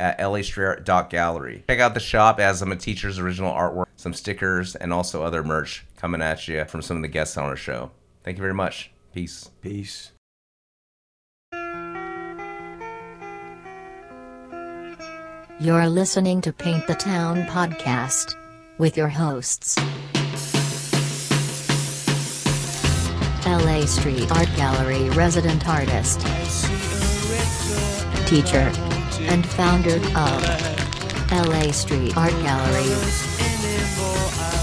at lastrayer.gallery. Check out the shop as some of Teacher's original artwork, some stickers, and also other merch coming at you from some of the guests on our show. Thank you very much. Peace. Peace. You're listening to Paint the Town podcast with your hosts. LA Street Art Gallery resident artist, teacher, and founder of LA Street Art Gallery,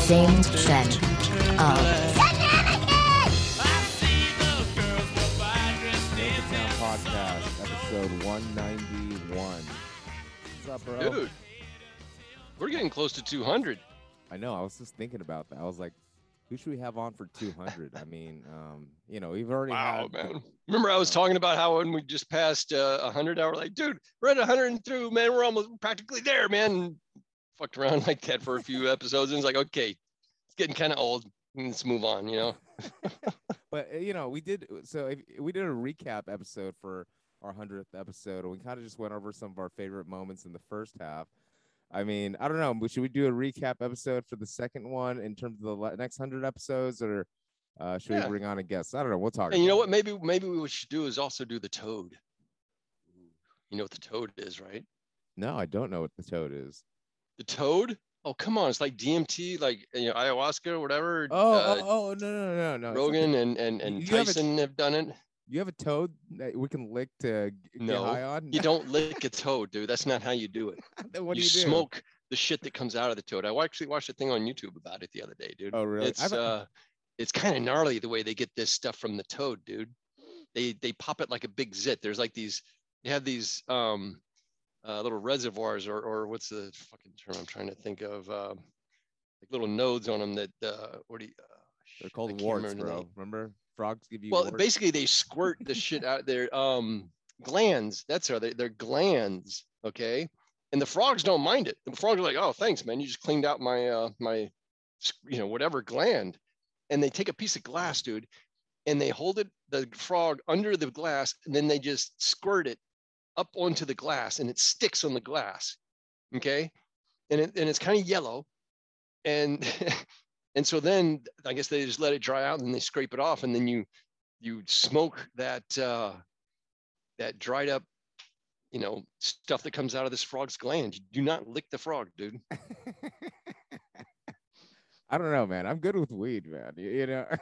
James Shen of Paint the Podcast, episode 191. What's up, bro? Dude, we're getting close to 200. I know. I was just thinking about that. I was like, who should we have on for 200? I mean, um, you know, we've already Wow, had. man. Remember, I was talking about how when we just passed uh, 100, I was like, dude, we're at 102, man. We're almost practically there, man. And fucked around like that for a few episodes. And it's like, okay, it's getting kind of old. Let's move on, you know? But uh, you know, we did. So if, we did a recap episode for our hundredth episode, and we kind of just went over some of our favorite moments in the first half. I mean, I don't know. Should we do a recap episode for the second one in terms of the le- next hundred episodes, or uh, should Yeah. we bring on a guest? I don't know. We'll talk. And you know what? Maybe, maybe we should do is also do the toad. You know what the toad is, right? No, I don't know what the toad is. The toad? Oh, come on. It's like DMT, like, you know, ayahuasca or whatever. Oh, uh, oh, oh, no, no, no, no. Rogan and, and, and You have a- Tyson have done it. You have a toad that we can lick to get No, high on? You don't lick a toad, dude. That's not how you do it. What you, do you do? smoke the shit that comes out of the toad. I actually watched a thing on YouTube about it the other day, dude. Oh, really? It's I've- uh, it's kind of gnarly the way they get this stuff from the toad, dude. They they pop it like a big zit. There's like these. They have these um, uh, little reservoirs, or or what's the fucking term I'm trying to think of? Uh, like little nodes on them that uh, what do you? Uh, They're called warts, remember bro. Remember? Frogs give you Well, basically they squirt the shit out their um glands. That's how they they're glands. Okay. And the frogs don't mind it. The frogs are like, oh, thanks, man. You just cleaned out my uh my you know, whatever gland. And they take a piece of glass, dude, and they hold it, the frog under the glass, and then they just squirt it up onto the glass and it sticks on the glass. Okay. And it and it's kind of yellow. And and so then I guess they just let it dry out and they scrape it off, and then you you smoke that uh, that dried up, you know, stuff that comes out of this frog's gland. You do not lick the frog, dude. I don't know, man. I'm good with weed, man. You, you know?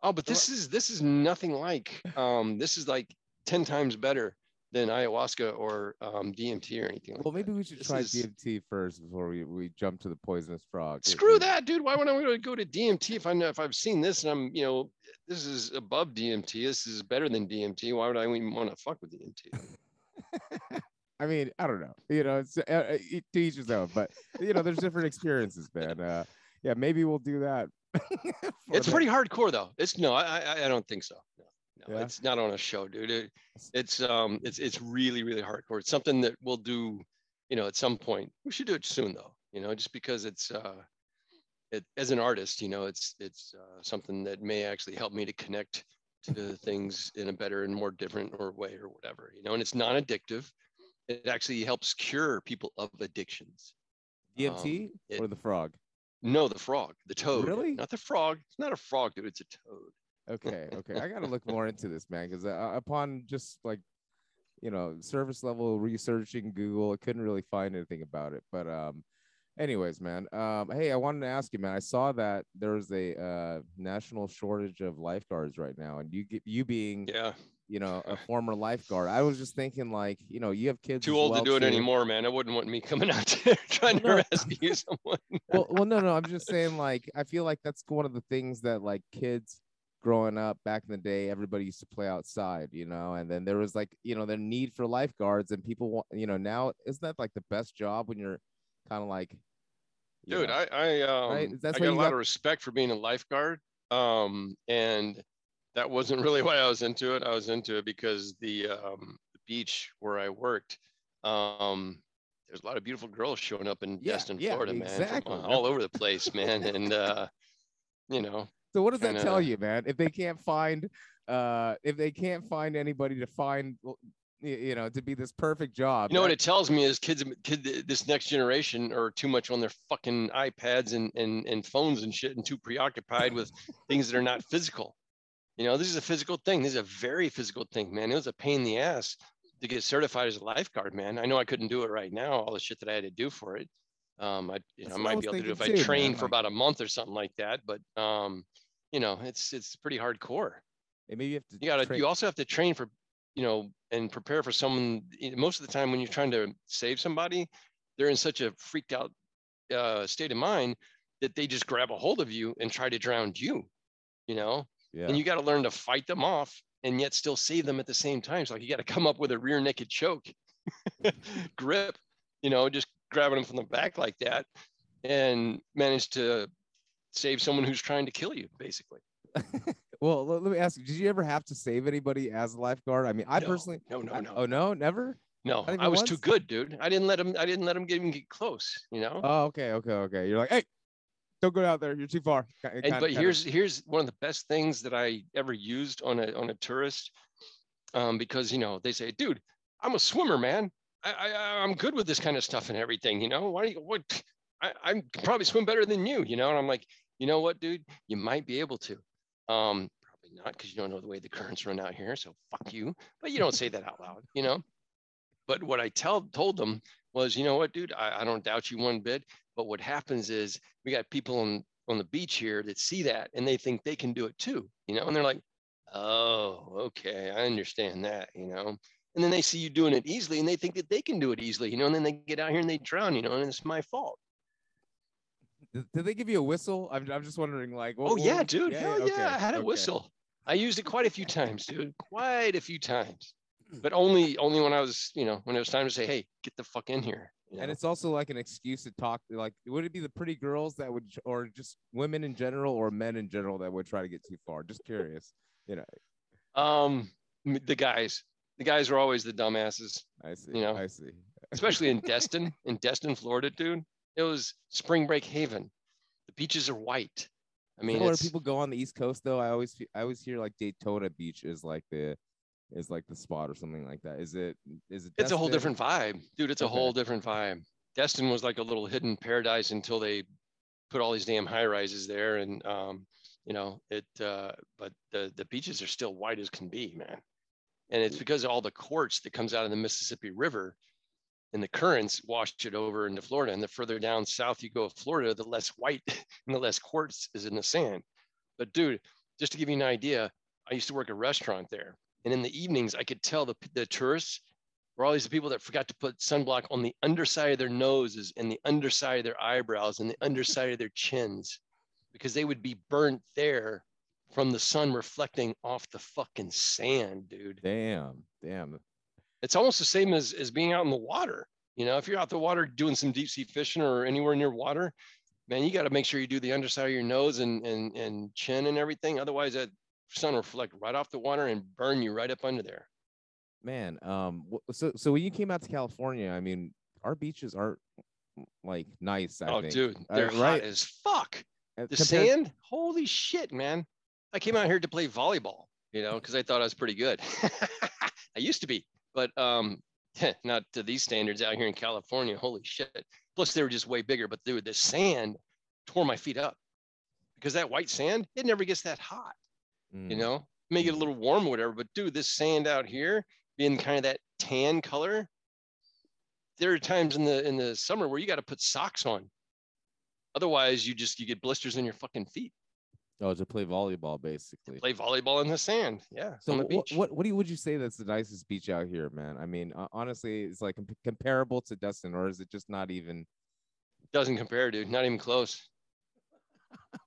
Oh, but this is this is nothing like um, this is like ten times better than ayahuasca or um, DMT or anything. Like well, maybe we should This try is- DMT first before we, we jump to the poisonous frog. Screw it- that, dude. Why would I go to DMT if I know if I've seen this and I'm, you know, this is above DMT. This is better than DMT. Why would I even want to fuck with DMT? I mean, I don't know. You know, it's uh, to each his own, but you know, there's different experiences, man. Uh, yeah, maybe we'll do that. It's pretty hardcore though. It's no, I I, I don't think so. No, no, Yeah? it's not on a show, dude. It, it's um, it's it's really really hardcore. It's something that we'll do, you know, at some point. We should do it soon though. You know, just because it's uh, it as an artist, you know, it's it's uh, something that may actually help me to connect to things in a better and more different or way or whatever. You know, and it's non-addictive. It actually helps cure people of addictions. DMT um, it- or the frog. No, the frog, the toad. Really? Not the frog. It's not a frog, dude. It's a toad. Okay, okay. I got to look more into this, man, because uh, upon just like, you know, service level researching Google, I couldn't really find anything about it. But um, anyways, man. Um, hey, I wanted to ask you, man. I saw that there was a uh, national shortage of lifeguards right now, and you get you being, Yeah. you know, a former lifeguard. I was just thinking, like, you know, you have kids. Too old well, to do it anymore, man. I wouldn't want me coming out there trying to rescue someone. well, well, no, no. I'm just saying, like, I feel like that's one of the things that, like, kids growing up back in the day, everybody used to play outside, you know, and then there was like, you know, the need for lifeguards, and people want, you know, now isn't that like the best job when you're kind of like you dude know? i i um Right? That's i got a lot got- of respect for being a lifeguard um and that wasn't really why i was into it i was into it because the um the beach where i worked um there's a lot of beautiful girls showing up in Yeah, destin yeah, florida man exactly. uh, all over the place man and uh you know So what does that tell you, man? If they can't find, uh, if they can't find anybody to find, you know, to be this perfect job. You know what it tells me is kids, kid, this next generation are too much on their fucking iPads and, and, and phones and shit and too preoccupied with things that are not physical. You know, this is a physical thing. This is a very physical thing, man. It was a pain in the ass to get certified as a lifeguard, man. I know I couldn't do it right now, all the shit that I had to do for it. Um, I, you know, I might be able to do if I train man, for like- about a month or something like that. But, um, you know, it's, it's pretty hardcore maybe you have to. you gotta you also have to train for you know and prepare for someone most of the time when you're trying to save somebody they're in such a freaked out uh, state of mind that they just grab a hold of you and try to drown you you know yeah. and you got to learn to fight them off and yet still save them at the same time so like you got to come up with a rear naked choke grip you know just grabbing them from the back like that and manage to save someone who's trying to kill you basically well, let, me ask you: Did you ever have to save anybody as a lifeguard? I mean, I No, personally. no no I- no oh no, never. No, I was too good, dude. I didn't let him. I didn't let him get, even get close. You know. Oh, okay, okay, okay. You're like, hey, don't go out there. You're too far. Ki- and, but here's here's one of the best things that I ever used on a on a tourist, um, because you know they say, dude, I'm a swimmer, man. I, I I'm good with this kind of stuff and everything. You know, why do you what? I I probably swim better than you. You know, and I'm like, you know what, dude, you might be able to. Um, probably not because you don't know the way the currents run out here. So fuck you. But you don't say that out loud. You know. But what I tell told them was, you know what, dude, I, I don't doubt you one bit. But what happens is we got people on on the beach here that see that and they think they can do it too, you know, and they're like, oh, okay, I understand that, you know. And then they see you doing it easily and they think that they can do it easily, you know, and then they get out here and they drown, you know, and it's my fault. Did, they give you a whistle? I'm, I'm just wondering, like. what- Oh what yeah, dude. Hell yeah, okay, I had a okay. whistle. I used it quite a few times, dude. Quite a few times. But only only when I was, you know, when it was time to say, hey, get the fuck in here. And it's also like an excuse to talk. Like, would it be the pretty girls that would, or just women in general, or men in general that would try to get too far? Just curious. You know, um the guys. The guys are always the dumbasses. I see. You know, I see. especially in Destin, in Destin, Florida, dude. It was spring break haven. The beaches are white. I mean, mean, where people go on the East Coast though, I always, I always hear like Daytona Beach is like the, is like the spot or something like that. Is it? Is it? it's a whole different vibe, dude. It's a Okay. whole different vibe. Destin was like a little hidden paradise until they put all these damn high rises there, and um, you know it. Uh, but the the beaches are still white as can be, man. And it's mm. because of all the quartz that comes out of the Mississippi River, and the currents wash it over into Florida. And the further down south you go of Florida, the less white and the less quartz is in the sand. But dude, just to give you an idea, I used to work a restaurant there, and in the evenings I could tell the the tourists were all these people that forgot to put sunblock on the underside of their noses and the underside of their eyebrows and the underside of their chins because they would be burnt there from the sun reflecting off the fucking sand, dude. Damn, damn. It's almost the same as, as being out in the water. You know, if you're out the water doing some deep sea fishing or anywhere near water, man, you got to make sure you do the underside of your nose and, and, and chin and everything. Otherwise, that sun will reflect right off the water and burn you right up under there. Man, um, so so when you came out to California, I mean, our beaches aren't like nice. I oh, think. dude, Uh, they're right. hot as fuck. Uh, The compared- sand, holy shit, man. I came out here to play volleyball, you know, because I thought I was pretty good. I used to be, but um, not to these standards out here in California. Holy shit. Plus, they were just way bigger. But dude, the sand tore my feet up because that white sand, it never gets that hot, you Mm, know, may get a little warm or whatever. But dude, this sand out here being kind of that tan color, there are times in the in the summer where you got to put socks on. Otherwise, you just you get blisters in your fucking feet. Oh, to play volleyball, basically. Play volleyball in the sand. Yeah. So on the what, beach. what what do you would you say that's the nicest beach out here, man? I mean, uh, honestly, it's like comp- comparable to Destin, or is it just not even? doesn't compare, dude? Not even close.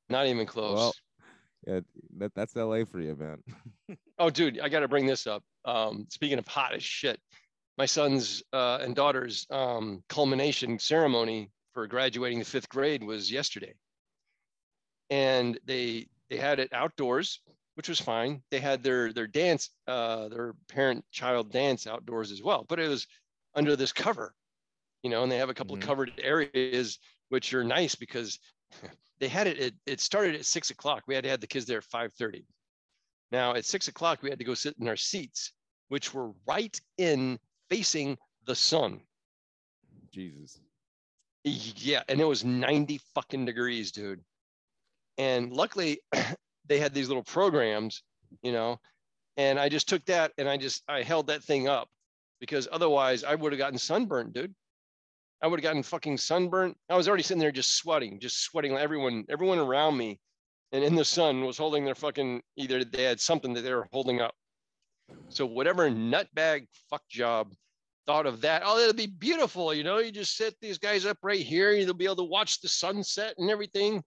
Not even close. Well, Yeah, that that's LA for you, man. oh, dude, I got to bring this up. Um, speaking of hot as shit, my son's uh, and daughter's um, culmination ceremony for graduating the fifth grade was yesterday. And they they had it outdoors, which was fine. They had their their dance, uh, their parent child dance outdoors as well, but it was under this cover, you know. And they have a couple Mhm. of covered areas, which are nice because they had it. It, it started at six o'clock. We had to have the kids there at five thirty. Now at six o'clock, we had to go sit in our seats, which were right in facing the sun. Jesus. Yeah, and it was 90 fucking degrees, dude. And luckily they had these little programs, you know, and I just took that and I just I held that thing up because otherwise I would have gotten sunburnt, dude. I would have gotten fucking sunburnt. I was already sitting there just sweating, just sweating. Everyone, everyone around me and in the sun was holding their fucking either they had something that they were holding up. So whatever nutbag fuck job thought of that. Oh, it'll be beautiful. You know, you just set these guys up right here. You'll be able to watch the sunset and everything.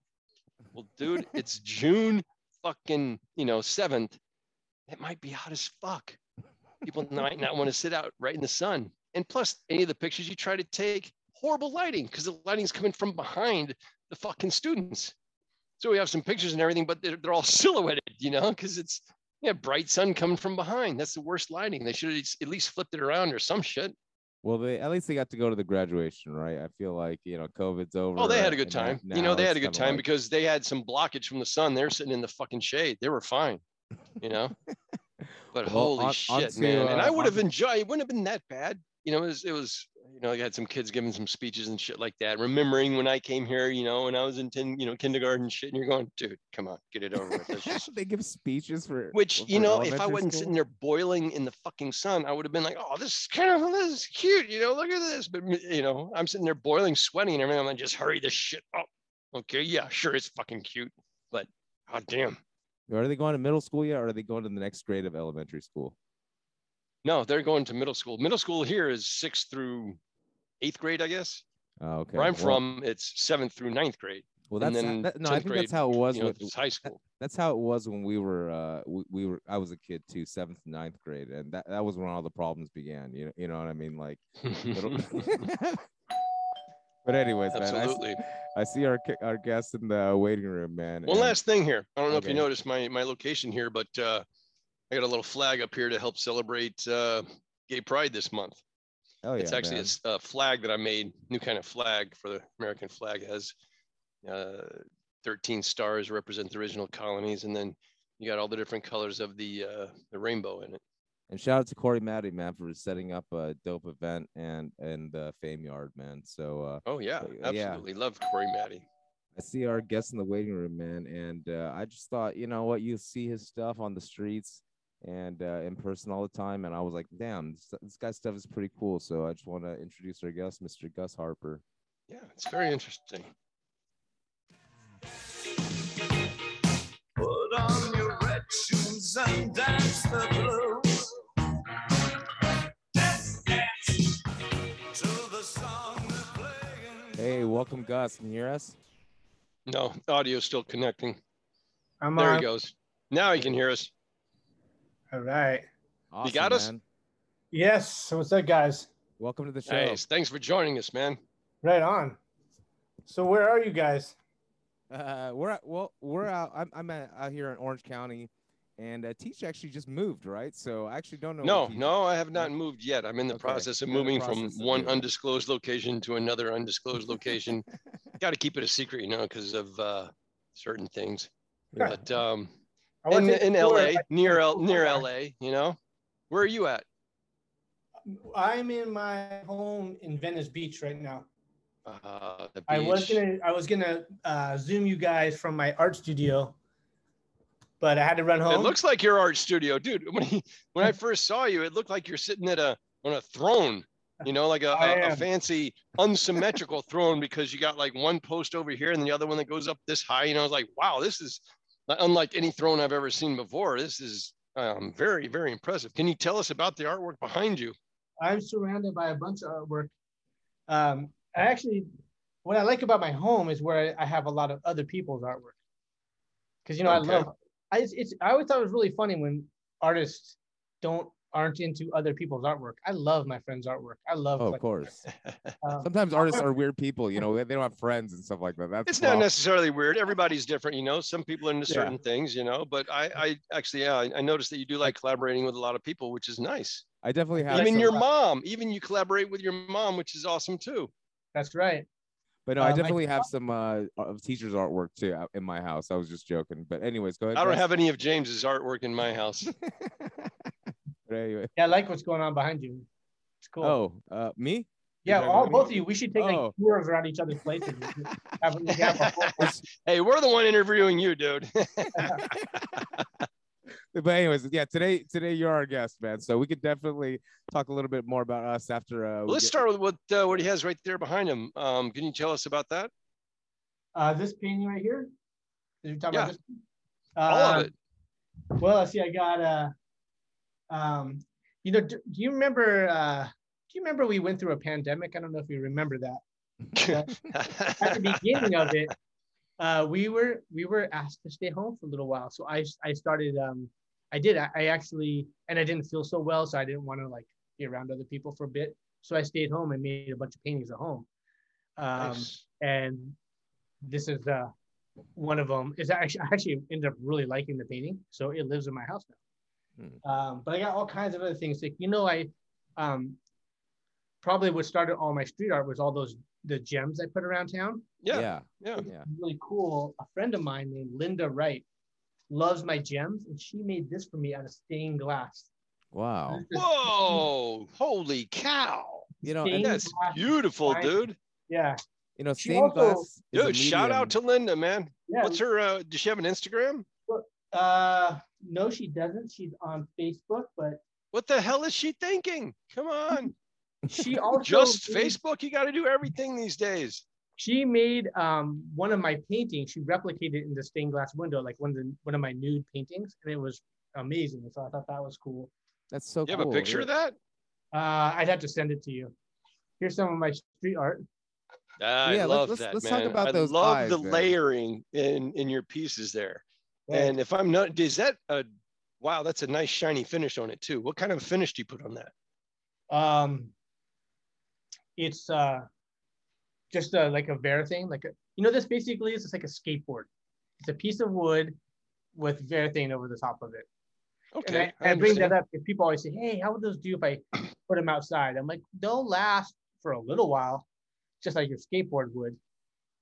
Well, dude, it's June fucking, you know, 7th. It might be hot as fuck. People might not want to sit out right in the sun. And plus, any of the pictures you try to take, horrible lighting because the lighting's coming from behind the fucking students. So we have some pictures and everything, but they're, they're all silhouetted, you know, because it's yeah, bright sun coming from behind. That's the worst lighting. They should at least flipped it around or some shit. Well, they at least they got to go to the graduation, right? I feel like you know COVID's over. Oh, they had a good time. you know, they had a good time like- because they had some blockage from the sun. They're sitting in the fucking shade. They were fine. You know. But Well, holy on- shit, onto, man! and uh, I would have enjoyed. It wouldn't have been that bad. You know, it was. It was you know, I had some kids giving some speeches and shit like that. Remembering when I came here, you know, when I was in ten, you know, kindergarten shit, and you're going, dude, come on, get it over with. Just they give speeches for which for you know if i wasn't school? sitting there boiling in the fucking sun i would have been like oh this is kind of this is cute you know look at this but you know i'm sitting there boiling sweating and everything i'm like just hurry this shit up okay yeah sure it's fucking cute but god damn Are they going to middle school yet, or are they going to the next grade of elementary school? No they're going to middle school middle school here is sixth through eighth grade i guess Oh, okay. where i'm well, from it's seventh through ninth grade Well, and that's then that, no. I 10th think that's how it was. you know with, high school that's how it was when we were uh we, we were I was a kid too, seventh and ninth grade, and that, that was when all the problems began. You know, you know what I mean? Like, but anyways, man, I, absolutely I see our our guest in the waiting room, man. One and- last thing here. I don't know if you noticed my my location here, but uh, I got a little flag up here to help celebrate uh, Gay Pride this month. Oh yeah, it's actually a man. a, flag that I made, new kind of flag for the American flag. It has uh, 13 stars represent the original colonies, and then you got all the different colors of the uh, the rainbow in it. And shout out to Corey Matty, man, for setting up a dope event and and the Fame Yard, man. So uh, Oh yeah, yeah. absolutely. Love Corey Matty. I see our guest in the waiting room, man, and uh, I just thought, you know what, you see his stuff on the streets and uh, in person all the time, and I was like, damn, this, this guy's stuff is pretty cool. So I just want to introduce our guest, Mr. Gus Harper. Yeah, it's very interesting. Put on your red shoes and dance the blues. Dance, dance to the song. Hey, welcome, Gus. Can you hear us? No, audio's still connecting. I'm There on. he goes. Now he can hear us. All right. Awesome, got us? man. Yes. So what's up, guys? Welcome to the show. Nice. Thanks for joining us, man. Right on. So where are you guys? Uh, we're at, well, we're out. I'm I'm at, out here in Orange County, and uh, Teach actually just moved, right? So I actually don't know. No, what no, I have not moved yet. I'm in the Okay, process of you're in the moving from of one moving. undisclosed location to another undisclosed location. Got to keep it a secret, you know, because of uh, certain things. Yeah. But um, I went in, in LA, near L, near LA, you know, where are you at? I'm in my home in Venice Beach right now. Uh, the I was gonna I was gonna uh, zoom you guys from my art studio, but I had to run home. It looks like your art studio, dude. When he, when I first saw you, it looked like you're sitting at a on a throne, you know, like a am. fancy unsymmetrical throne because you got like one post over here and the other one that goes up this high. You know, I was like, wow, this is unlike any throne I've ever seen before. This is um, very, very impressive. Can you tell us about the artwork behind you? I'm surrounded by a bunch of artwork. Um, I actually, what I like about my home is where I have a lot of other people's artwork. Because you know, Okay. I love. I it's, it's I always thought it was really funny when artists don't aren't into other people's artwork. I love my friends' artwork. I love. Oh, of course. um, Sometimes artists are weird people. You know, they they don't have friends and stuff like that. That's it's not necessarily weird. Everybody's different, you know. Some people are into Yeah. certain things, you know. But I, I actually, yeah, I, I noticed that you do like collaborating with a lot of people, which is nice. I definitely have. Even some- your mom, even you collaborate with your mom, which is awesome too. That's right. But no, I Um, I definitely have some uh of teachers' artwork too in my house. I was just joking. But anyways, go ahead. I don't Jess. have any of James's artwork in my house. But anyway. Yeah, I like what's going on behind you. It's cool. Oh, uh, me? yeah, talking all about me? both of you. We should take Oh. like tours around each other's places. have, have hey, we're the one interviewing you, dude. But anyways, yeah. Today, today you're our guest, man. So we could definitely talk a little bit more about us after. Uh, we Let's get- start with what uh, what he has right there behind him. Um, can you tell us about that? uh, this painting right here. Did you talk Yeah. about this? All Uh, of it. Well, let's see. I got uh, um, you know, do, do you remember? Uh, do you remember we went through a pandemic? I don't know if you remember that. At the beginning of it, uh, we were we were asked to stay home for a little while. So I I started. Um, I did. I, I actually, and I didn't feel so well, so I didn't want to like be around other people for a bit. So I stayed home and made a bunch of paintings at home. Um, Nice. and this is uh one of them is actually I actually ended up really liking the painting so it lives in my house now Hmm. um, but i got all kinds of other things like you know i um probably what started all my street art was all those the gems i put around town Yeah, yeah. yeah. Yeah. really cool a friend of mine named linda wright loves my gems and she made this for me out of stained glass Wow. Whoa! Holy cow! You know, and, That's beautiful, fine. dude. yeah you know, stained also- glass. Dude, shout out to Linda, man. yeah What's her? Uh, does she have an Instagram? Uh no she doesn't she's on facebook but What the hell is she thinking? Come on, she also just made- Facebook. You got to do everything these days. she made um, one of my paintings. She replicated it in the stained glass window, like one of the one of my nude paintings, and it was amazing. So I thought that was cool. That's so cool. You cool. have a picture yeah. of that? Uh, I'd have to send it to you. Here's some of my street art. Ah, I Yeah, let's- love let's- that, let's man. talk about I those love eyes, the man. layering in in your pieces there. And if I'm not, is that a wow? That's a nice shiny finish on it too. What kind of finish do you put on that? Um, it's uh, just uh, like a Varathane, like a, you know, this basically is just like a skateboard. It's a piece of wood with Varathane over the top of it. Okay, and I, I, bring that up because people always say, "Hey, how would those do if I put them outside?" I'm like, they'll last for a little while, just like your skateboard would.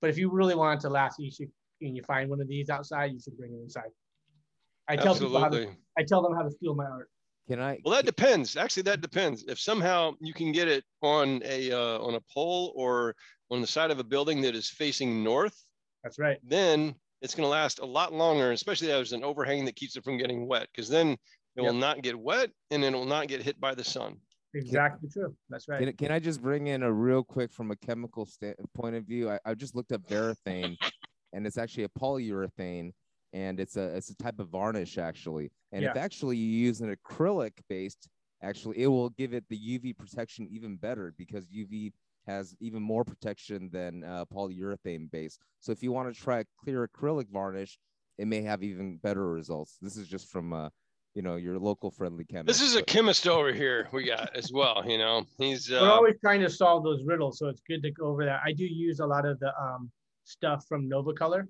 But if you really want it to last, you should, and you find one of these outside, you should bring it inside. I tell people how to, I tell them how to steal my art. Can I? Well, that depends. Actually, that depends. If somehow you can get it on a uh, on a pole or on the side of a building that is facing north, That's right. then it's going to last a lot longer, especially if there's an overhang that keeps it from getting wet, because then it will not get wet and it will not get hit by the sun. Exactly true. That's right. Can, can I just bring in a real quick from a chemical sta- point of view? I, I just looked up varathane, and it's actually a polyurethane, and it's a it's a type of varnish actually. And if actually you use an acrylic based, actually it will give it the UV protection even better because UV has even more protection than uh, polyurethane base. So if you want to try a clear acrylic varnish, it may have even better results. This is just from uh, you know your local friendly chemist. This is a but- chemist over here we got as well. You know, he's uh... We're always trying to solve those riddles, so it's good to go over that. I do use a lot of the um, stuff from Nova Color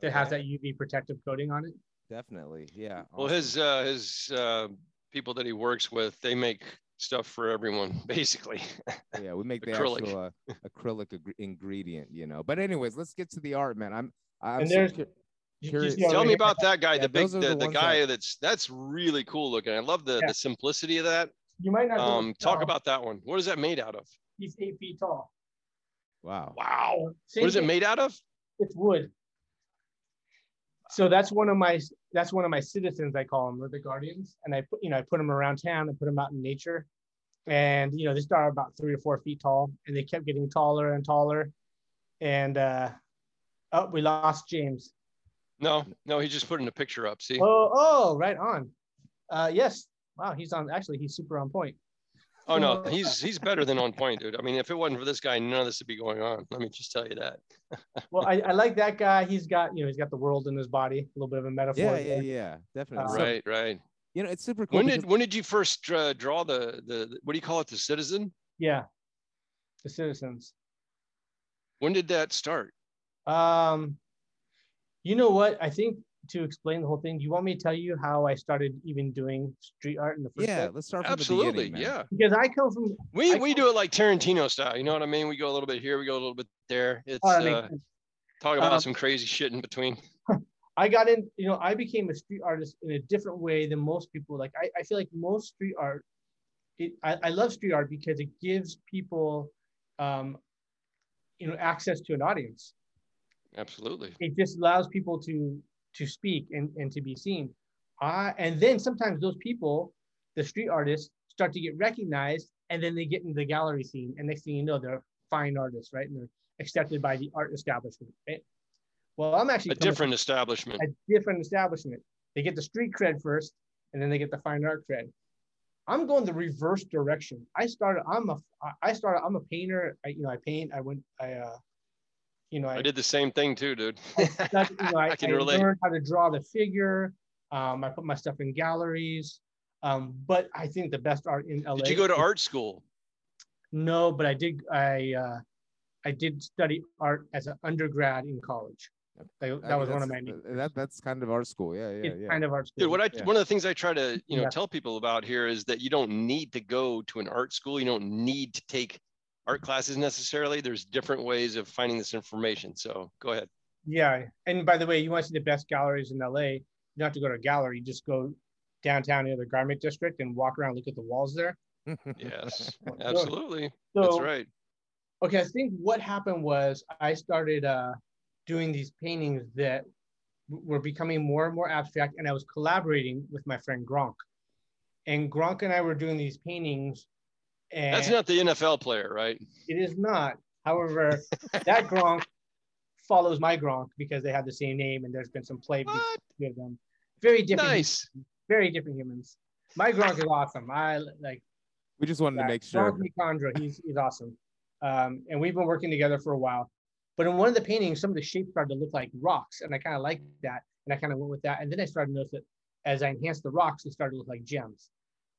that has that UV protective coating on it. definitely yeah. well, awesome. his uh, his uh, people that he works with, they make stuff for everyone basically. yeah we make the acrylic. actual uh, acrylic ag- ingredient you know but anyways let's get to the art man i'm i'm And so there's- cur- You- you Curious. Tell me here- about that guy, Yeah, the big, the, the the guy that- that's that's really cool looking. I love the Yeah. the simplicity of that. You might not. Um, talk tell. about that one. What is that made out of? He's eight feet tall. Wow Wow. Same What is it made out of? It's wood. So that's one of my that's one of my citizens I call them, or the guardians, and I put you know I put them around town, I put them out in nature, and you know they start about three or four feet tall, and they kept getting taller and taller, and uh, oh we lost James. No, no, he just putting a picture up. See? Oh oh right on, uh, yes wow he's on actually he's super on point. Oh no, he's he's better than on point, dude. I mean, if it wasn't for this guy, none of this would be going on. Let me just tell you that. Well I, I like that guy. He's got you know he's got the world in his body, a little bit of a metaphor. yeah yeah there. yeah definitely Uh, So- right, right. you know, it's super cool. When because- did when did you first uh, draw the, the the- what do you call it the citizen? Yeah. The citizens. When did that start? Um, you know what? I think to explain the whole thing, do you want me to tell you how I started even doing street art in the first yeah, place? let's start from Absolutely, the beginning. man. yeah. Because I come from We I we do it like Tarantino style. You know what I mean? We go a little bit here, we go a little bit there. It's oh, uh, talk about Um, some crazy shit in between. I got in, you know, I became a street artist in a different way than most people. Like I, I feel like most street art, it, I, I love street art because it gives people, um, you know, access to an audience. Absolutely. It just allows people to to speak and, and to be seen. Uh, and then sometimes those people, the street artists, start to get recognized, and then they get into the gallery scene, and next thing you know, they're fine artists, right? And they're accepted by the art establishment, right? Well, I'm actually A different establishment. a different establishment. They get the street cred first, and then they get the fine art cred. I'm going the reverse direction. I started. I'm a. I started. I'm a painter. I, you know, I paint. I went. I, uh, you know, I, I did the same thing too, dude. that, you know, I, I can I relate. learned how to draw the figure. Um, I put my stuff in galleries. Um, but I think the best art in LA. Did you go to art school? No, but I did. I uh, I did study art as an undergrad in college. Like, I that mean, was one of that's- my. That that's kind of our school. Yeah, yeah, it's yeah. kind of art school. Dude, what I Yeah. one of the things I try to you know Yeah. tell people about here is that you don't need to go to an art school. You don't need to take art classes necessarily. There's different ways of finding this information. So go ahead. Yeah, and by the way, you want to see the best galleries in LA? You don't have to go to a gallery. You just go downtown near the garment district and walk around, look at the walls there. Yes, absolutely. So, That's right. okay, I think what happened was I started uh, doing these paintings that were becoming more and more abstract, and I was collaborating with my friend Gronk. And Gronk and I were doing these paintings, and That's not the NFL player, right? it is not. However, that Gronk follows my Gronk because they have the same name, and there's been some play between What? the two of them. Very different. Nice. very different humans. My Gronk is awesome. I like we just wanted to make sure. Gronk Nicandro, he's he's awesome. Um, and we've been working together for a while. But in one of the paintings, some of the shapes started to look like rocks, and I kind of liked that, and I kind of went with that. And then I started to notice that as I enhanced the rocks, it started to look like gems.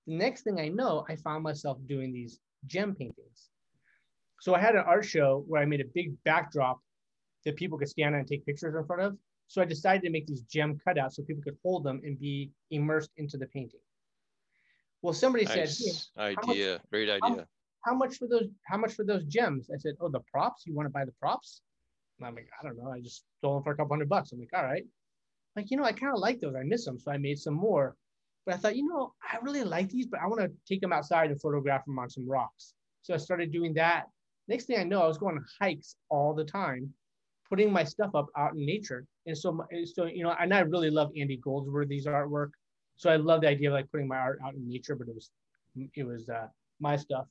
The next thing I know, I found myself doing these gem paintings. So I had an art show where I made a big backdrop that people could stand on and take pictures in front of. So I decided to make these gem cutouts so people could hold them and be immersed into the painting. Well, somebody said, "Hey, Nice much- idea. Great idea. how much for those how much for those gems i said oh the props you want to buy the props and i'm like i don't know i just stole them for a couple hundred bucks i'm like all right like you know i kind of like those i miss them so i made some more but i thought you know i really like these but i want to take them outside and photograph them on some rocks. So i started doing that. Next thing i know i was going on hikes all the time putting my stuff up out in nature. And so my- so you know and i really love andy goldsworthy's artwork. So i love the idea of like putting my art out in nature but it was it was uh, my stuff.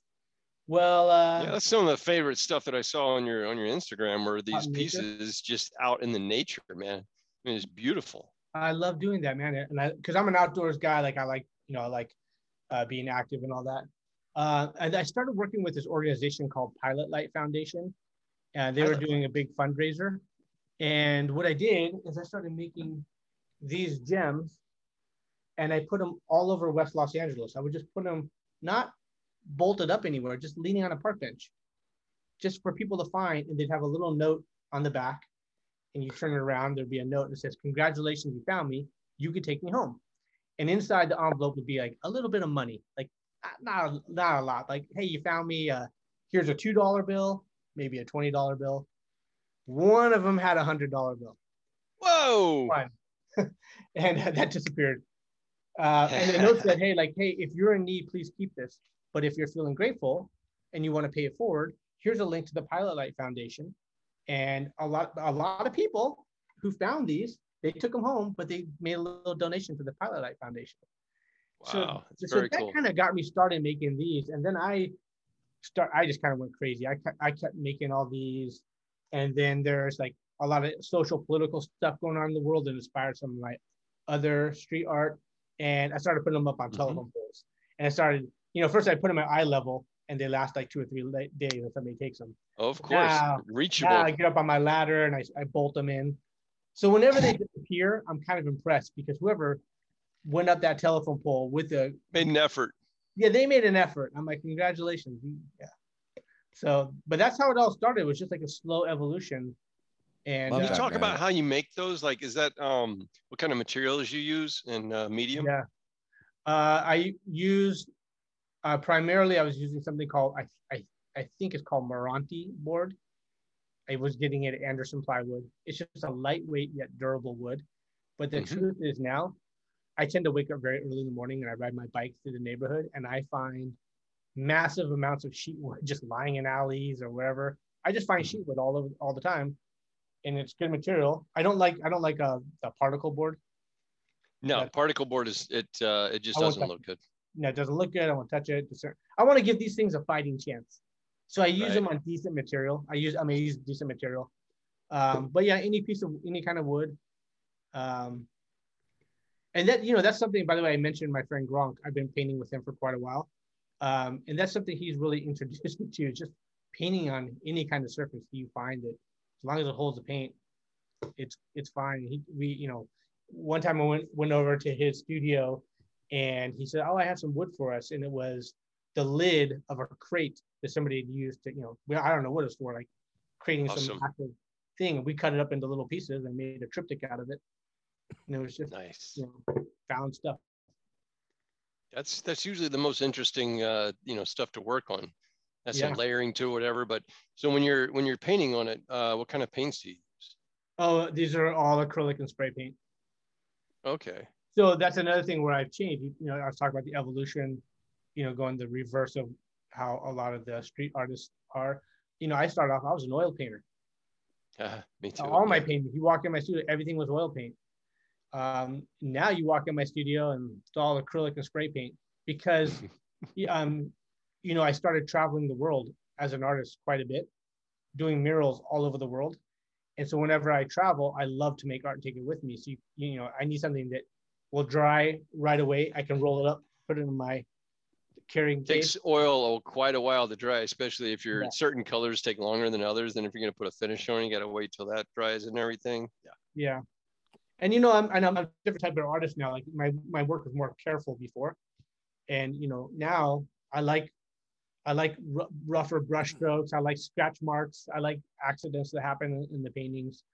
Well uh yeah, that's some of the favorite stuff that I saw on your on your Instagram were these pieces just out in the nature, man. I mean, it's beautiful. I love doing that, man. And I, because I'm an outdoors guy, like I like, you know, I like uh, being active and all that. Uh, and I started working with this organization called Pilot Light Foundation, and they were doing a big fundraiser. And what I did is I started making these gems, and I put them all over West Los Angeles. I would just put them not bolted up anywhere, just leaning on a park bench, just for people to find. And they'd have a little note on the back and you turn it around, there'd be a note that says, Congratulations, you found me. You could take me home. And inside the envelope would be like a little bit of money, like not, not, a lot. Like, hey, you found me. Uh, here's a $2 bill, maybe a $20 bill. One of them had a $100 bill. Whoa. Fine. and that disappeared. Uh, and the note said, hey, like, hey, if you're in need, please keep this. But if you're feeling grateful and you want to pay it forward, here's a link to the Pilot Light Foundation. And a lot, a lot of people who found these, they took them home, but they made a little donation to the Pilot Light Foundation. Wow. That's so that cool. kind of got me started making these, and then I start. I just kind of went crazy. I kept, I kept making all these, and then there's like a lot of social political stuff going on in the world that inspired some of my other street art, and I started putting them up on Mhm. telephone poles. And I started, you know, first I put them at eye level, and they last like two or three days when somebody takes them. Of course. Now- Reachable. Now I get up on my ladder and I, I bolt them in. So whenever they disappear, I'm kind of impressed because whoever went up that telephone pole with a Made an effort. yeah, they made an effort. I'm like, congratulations. Yeah. So, but that's how it all started. It was just like a slow evolution. And Love Can you uh, talk man. about how you make those? Like, is that um what kind of materials you use in uh, medium? yeah, uh, I used uh, primarily. I was using something called I I I think it's called Meranti board. I was getting it at Anderson plywood. It's just a lightweight yet durable wood. But the Mhm. truth is now, I tend to wake up very early in the morning and I ride my bike through the neighborhood and I find massive amounts of sheet wood just lying in alleys or wherever. I just find sheet wood all over all the time, and it's good material. I don't like I don't like a, a particle board. No, particle board is it. Uh, it just doesn't look good. No, it doesn't look good. I won't touch it. I want to give these things a fighting chance. So I use Right. them on decent material. I use I mean I use decent material. Um, but yeah, any piece of any kind of wood. Um, and that you know that's something by the way I mentioned my friend Gronk. I've been painting with him for quite a while. Um, and that's something he's really introduced me to, just painting on any kind of surface you find it. as long as it holds the paint, it's it's fine. He we you know one time I went went over to his studio and he said, "Oh, I have some wood for us," and it was the lid of a crate that somebody had used to, you know, well, I don't know what it's for, like creating some Awesome. active thing. And we cut it up into little pieces and made a triptych out of it. And it was just, Nice. you know, found stuff. That's that's usually the most interesting uh, you know stuff to work on. That's some layering to whatever. But so when you're when you're painting on it, uh, what kind of paints do you use? Oh, these are all acrylic and spray paint. Okay. So that's another thing where I've changed. You know, I was talking about the evolution, you know, going the reverse of how a lot of the street artists are. You know, I started off, I was an oil painter. Uh, me too. all my yeah. painting. You walk in my studio, everything was oil paint. Um, now you walk in my studio and it's all acrylic and spray paint because, um, you know, I started traveling the world as an artist quite a bit, doing murals all over the world. And so whenever I travel, I love to make art and take it with me. So you, you know, I need something that will dry right away. I can roll it up, put it in my carrying case. takes oil quite a while to dry, especially if your Yeah. certain colors take longer than others. Then if you're gonna put a finish on, you gotta wait till that dries and everything. Yeah. Yeah. And you know, I'm and I'm a different type of artist now. Like my my work was more careful before, and you know now I like I like r- rougher brush strokes. I like scratch marks. I like accidents that happen in, in the paintings.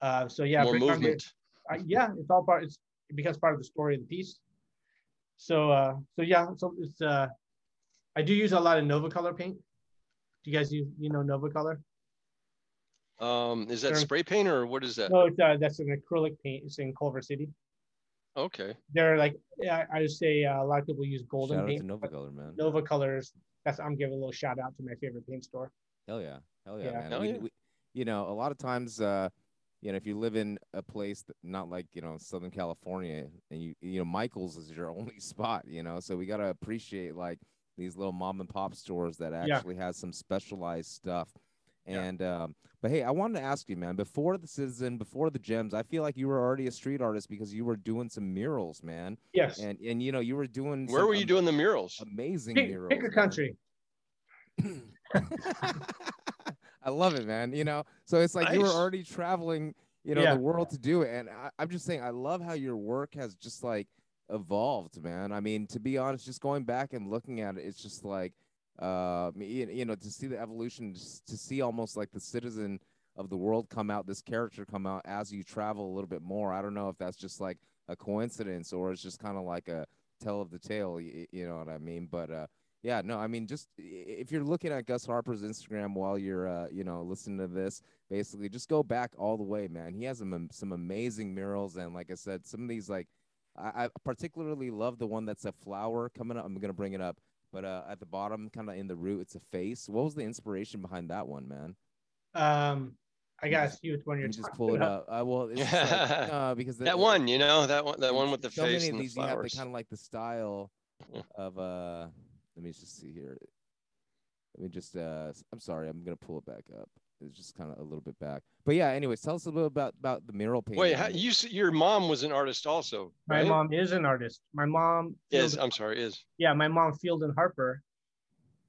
Uh, so yeah, More bring on the- movement. I, yeah, it's all part. It's it becomes part of the story of the piece. So uh, so yeah, so it's uh, I do use a lot of Nova Color paint. Do you guys use you know Nova Color? Um, is that Sure. spray paint or what is that? No, it's uh, that's an acrylic paint. It's in Culver City. Okay. they're like yeah, I would say uh, a lot of people use golden Shout out paint. to Nova Color, man. Nova colors. That's I'm giving a little shout out to my favorite paint store. Hell yeah, hell yeah, Yeah. man. Hell we, yeah. we, you know, a lot of times, uh, you know, if you live in a place that not like you know Southern California, and you you know Michaels is your only spot, you know, so we gotta appreciate like these little mom and pop stores that Yeah. actually has some specialized stuff. Yeah. And um, but hey, I wanted to ask you, man, before the Citizen, before the Gems, I feel like you were already a street artist because you were doing some murals, man, Yes. and and you know you were doing Where some were you am- doing the murals? amazing Pick, murals. pick a country. I love it, man. You know, so it's like you were already traveling, you know, Yeah. the world to do it. And I, I'm just saying, I love how your work has just like evolved, man. I mean, to be honest, just going back and looking at it, it's just like, uh, you you know, to see the evolution, to see almost like the citizen of the world come out, this character come out as you travel a little bit more. I don't know if that's just like a coincidence or it's just kind of like a tell of the tale. You, you know what I mean? But uh, yeah, no, I mean, just if you're looking at Gus Harper's Instagram while you're, uh, you know, listening to this, basically just go back all the way, man. He has some some amazing murals, and like I said, some of these like, I, I particularly love the one that's a flower coming up. I'm gonna bring it up, but uh, at the bottom, kind of in the root, it's a face. What was the inspiration behind that one, man? Um, I guess You gotta just- see which one you're me just pull it about. up. Uh, well, it's just like, uh, because the, That one, you know, that one, that one with the so face many and of the these you have flowers. the kind of like the style of uh let me just see here let me just uh s- i'm sorry i'm gonna pull it back up it's just kind of a little bit back but yeah anyways tell us a little about about the mural painting Wait, how, you your mom was an artist also, My mom is an artist. My mom is. Field- I'm sorry, is. yeah, my mom Field and Harper.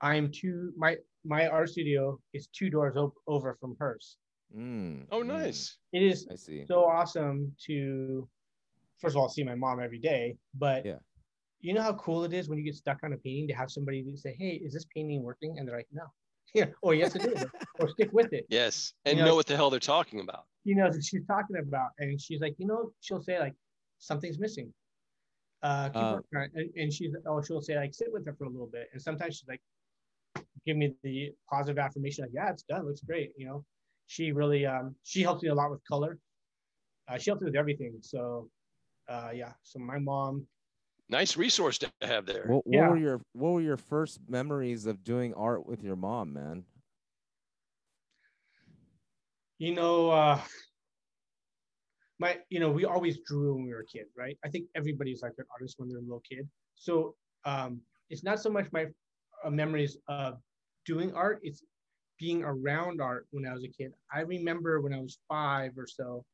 I'm two my my art studio is two doors op- over from hers. Mm, Oh, mm, nice. It is i see so awesome to first of all see my mom every day, but Yeah. You know how cool it is when you get stuck on a painting to have somebody say, "Hey, is this painting working?" And they're like, "No," yeah, or "Yes, it is," or "Stick with it." Yes, and know- know what the hell they're talking about. Knows what she's talking about, and she's like, you know, she'll say like, "Something's missing." Uh, keep Uh. And, and she's, oh, she'll say like, sit with it for a little bit, and sometimes she's like, give me the positive affirmation, like, "Yeah, it's done, looks great," you know. She really, um, she helps me a lot with color. Uh, she helps me with everything. So, uh, yeah. So my mom, Nice resource to have there. What, what Yeah. were your What were your first memories of doing art with your mom, man? you know, uh, my, you know, we always drew when we were kids, right? I think everybody's like an artist when they're a little kid. So um, it's not so much my uh, memories of doing art; it's being around art when I was a kid. I remember when I was five or so,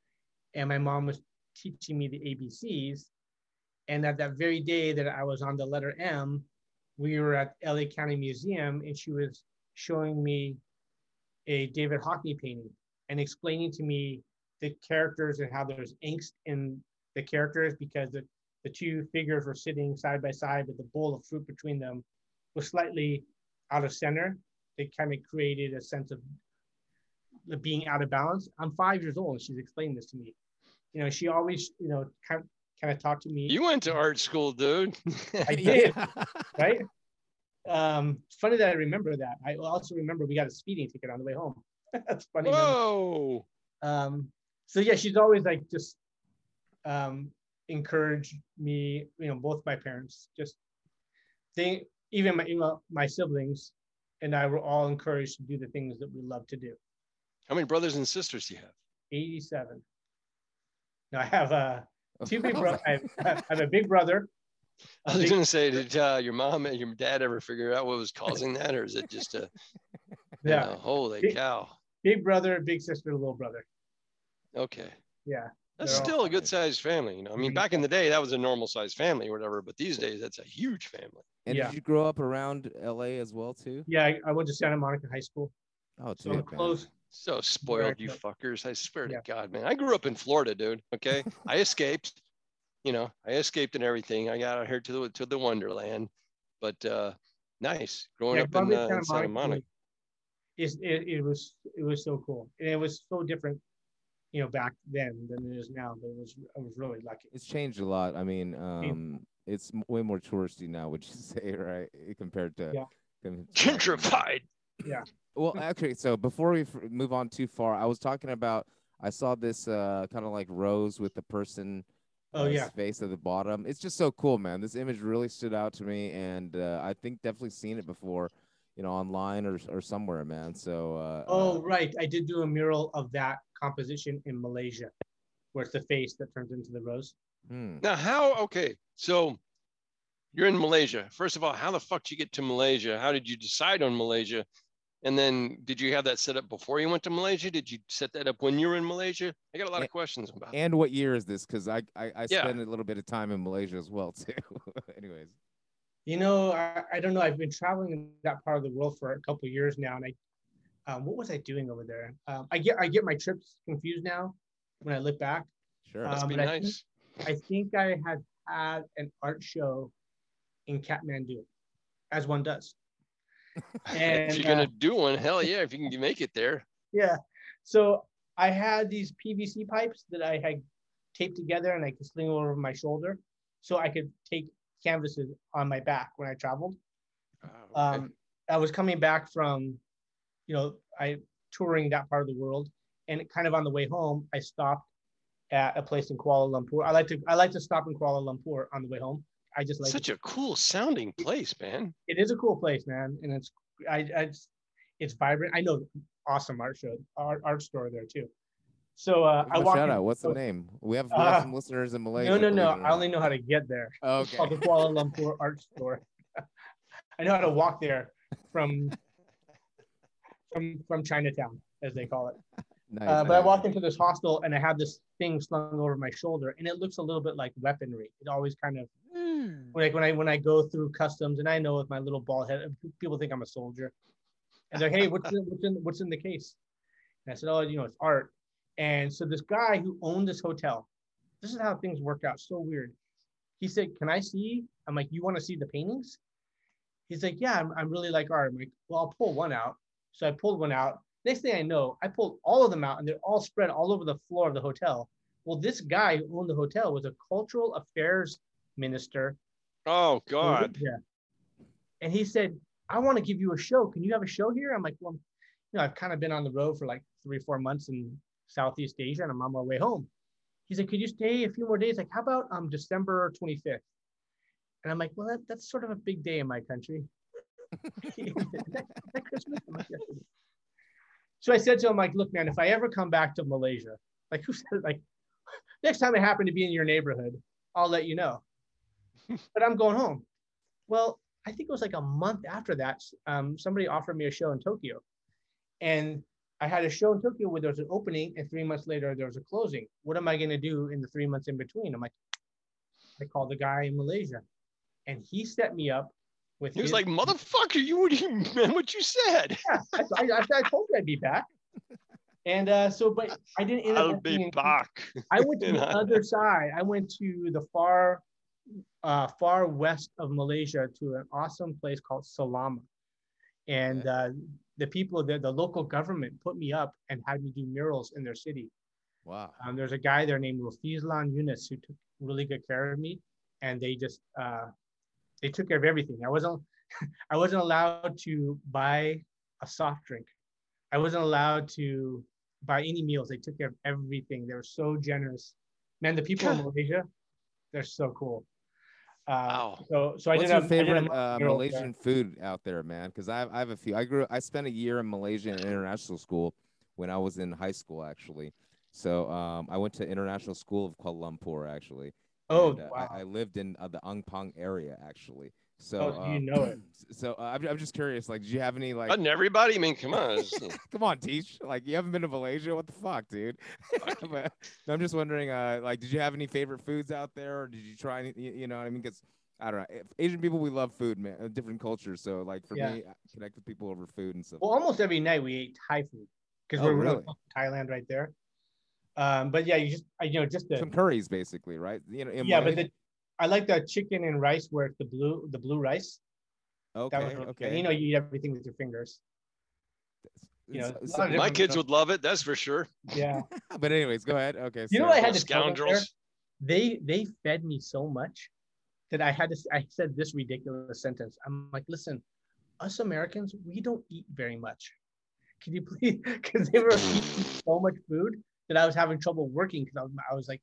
and my mom was teaching me the ABCs. And at that very day that I was on the letter M, we were at LA County Museum, and she was showing me a David Hockney painting and explaining to me the characters and how there's angst in the characters because the, the two figures were sitting side by side, but the bowl of fruit between them was slightly out of center. They kind of created a sense of being out of balance. I'm five years old and she's explaining this to me. You know, she always, you know, kind of, kind of talked to me You went to art school, dude. I did, right? Um, funny that I remember that. I also remember we got a speeding ticket on the way home. That's funny. Whoa. Um, so yeah, she's always like just um, encouraged me. You know, both my parents just they even my you know, my siblings and I were all encouraged to do the things that we love to do. How many brothers and sisters do you have? 87. Now I have uh, two big brothers. I, have- I have a big brother. I was big- going to say, did uh, your mom and your dad ever figure out what was causing that, or is it just a you yeah, know, holy Big- cow? big brother, big sister, little brother. Okay, Yeah. that's They're all still a good sized family. You know, I mean, Mhm. back in the day, that was a normal sized family or whatever, but these days, that's a huge family. And Yeah. did you grow up around LA as well too? Yeah, I, I went to Santa Monica High School. Oh, So dude, I'm close. So spoiled, you fuckers. I swear Yeah. to God, man. I grew up in Florida, dude. Okay. I escaped, you know, I escaped and everything. I got out here to the to the Wonderland. But uh nice growing Yeah, up in, probably uh, in Santa Monica. Is it, it was it was so cool. And it was so different, you know, back then than it is now. But it was I was really lucky. It's changed a lot. I mean, um, it's way more touristy now. Would you say, right, compared to? Yeah. com- to back in the day. Gentrified. Well, okay. So before we f- move on too far, I was talking about. I saw this uh, kind of like rose with the person. Oh uh, yeah. face at the bottom. It's just so cool, man. This image really stood out to me, and uh, I think definitely seen it before, you know, online or or somewhere, man. So. Uh, Oh uh, right. I did do a mural of that composition in Malaysia, where it's the face that turns into the rose. hmm. Now how okay, so you're in Malaysia. First of all, how the fuck did you get to Malaysia? How did you decide on Malaysia? And then did you have that set up before you went to Malaysia? Did you set that up when you were in Malaysia? I got a lot Yeah. of questions about. And what year is this? Because I I, I Yeah. spent a little bit of time in Malaysia as well too. Anyways. You know, I, I don't know. I've been traveling in that part of the world for a couple of years now, and I, um, what was I doing over there? Um, I get I get my trips confused now when I look back. Sure. Must Um, be but I think- nice. I think I had had an art show in Kathmandu, as one does. And if you're gonna uh, do one, hell yeah, if you can make it there. yeah, so I had these PVC pipes that I had taped together, and I could sling over my shoulder, so I could take canvases on my back when I traveled. Oh, okay. um, I was coming back from, you know, I touring that part of the world, and kind of on the way home, I stopped at a place in Kuala Lumpur. I like to I like to stop in Kuala Lumpur on the way home. I just like Such a cool sounding place, man. it is a cool place, man, and it's I, I it's, it's vibrant. I know awesome art show art, art store there too. So uh, I Give 'em walked shout in- out. What's the name? We have, we Uh, some listeners in Malaysia. No, no, no. believe it or I not. only know how to get there. It's Okay. called the Kuala Lumpur Art Store. I know how to walk there from from from Chinatown, as they call it. Nice, Uh, but I nice. walked into this hostel and I had this thing slung over my shoulder, and it looks a little bit like weaponry. It always kind of Hmm. like when I when I go through customs, and I know with my little bald head, people think I'm a soldier, and they're like, hey, what's in, what's in what's in the case? And I said, oh, you know, it's art. And so this guy who owned this hotel this is how things work out. So weird. He said, Can I see? I'm like, You want to see the paintings? He's like, Yeah, I'm, I'm really like art. I'm like, Well, I'll pull one out. So I pulled one out. Next thing I know, I pulled all of them out and they're all spread all over the floor of the hotel. Well, this guy who owned the hotel was a cultural affairs minister. Oh God. Yeah. And he said, I want to give you a show. Can you have a show here? I'm like, Well, you know, I've kind of been on the road for like three, four months in Southeast Asia and I'm on my way home. He said, Could you stay a few more days? Like, how about um December 25th? And I'm like, Well, that, that's sort of a big day in my country. That Christmas? Like, "Yes. So I said to him, like, look, man, if I ever come back to Malaysia, like who said like next time I happen to be in your neighborhood, I'll let you know. but I'm going home. Well, I think it was like a month after that, um, somebody offered me a show in Tokyo. And I had a show in Tokyo where there was an opening, and three months later there was a closing. What am I going to do in the three months in between? I'm like, I called the guy in Malaysia, and he set me up with. He was his- like, motherfucker, you would you meant what you said. yeah, I, I, I told you I'd be back. And uh, so, but I didn't end up I'll be back. I went to the other side. I went to the far, uh, far west of Malaysia to an awesome place called Salama, and uh, the people there, the local government put me up and had me do murals in their city. Wow. Um, there's a guy there named Rafizlan Yunus who took really good care of me, and they just uh, they took care of everything. I wasn't I wasn't allowed to buy a soft drink. I wasn't allowed to buy any meals. They took care of everything. They were so generous. Man, the people in Malaysia, they're so cool. Uh, Wow. So so I What's did your a, I did a favorite mural uh, there. Malaysian food out there, man? Because I have, I have a few. I grew. I spent a year in Malaysia in international school when I was in high school, actually. So um, I went to international school of Kuala Lumpur, actually. Oh and, uh, wow. I, I lived in uh, the Ampang area, actually. So, Oh, so you um, know it. So uh, I'm, I'm just curious. Like, did you have any like? Doesn't everybody? I mean, come on. Come on, Teach. Like, you haven't been to Malaysia? What the fuck, dude? but no, I'm just wondering. Uh, like, did you have any favorite foods out there, or did you try any? You, you know what I mean? Because I don't know. Asian people, we love food, man. uh, Different cultures. So, like, for Yeah. me, I connect with people over food and stuff. Well, almost every night we ate Thai food because Oh, we're really really? Thailand right there. Um, but yeah, you just you know just the Some curries, basically, right? You know. yeah, but the I like the chicken and rice where it's the blue the blue rice. That okay, really okay. And, you know, you eat everything with your fingers. you know, So- a so- lot of My kids stuff. would love it. That's for sure. Yeah. but anyways, go ahead. Okay. You know what I had to tell them there? Scoundrels. They they fed me so much that I had to I said this ridiculous sentence. I'm like, listen, us Americans, we don't eat very much. Can you please? Because they were eating so much food that I was having trouble working because I was, I was like,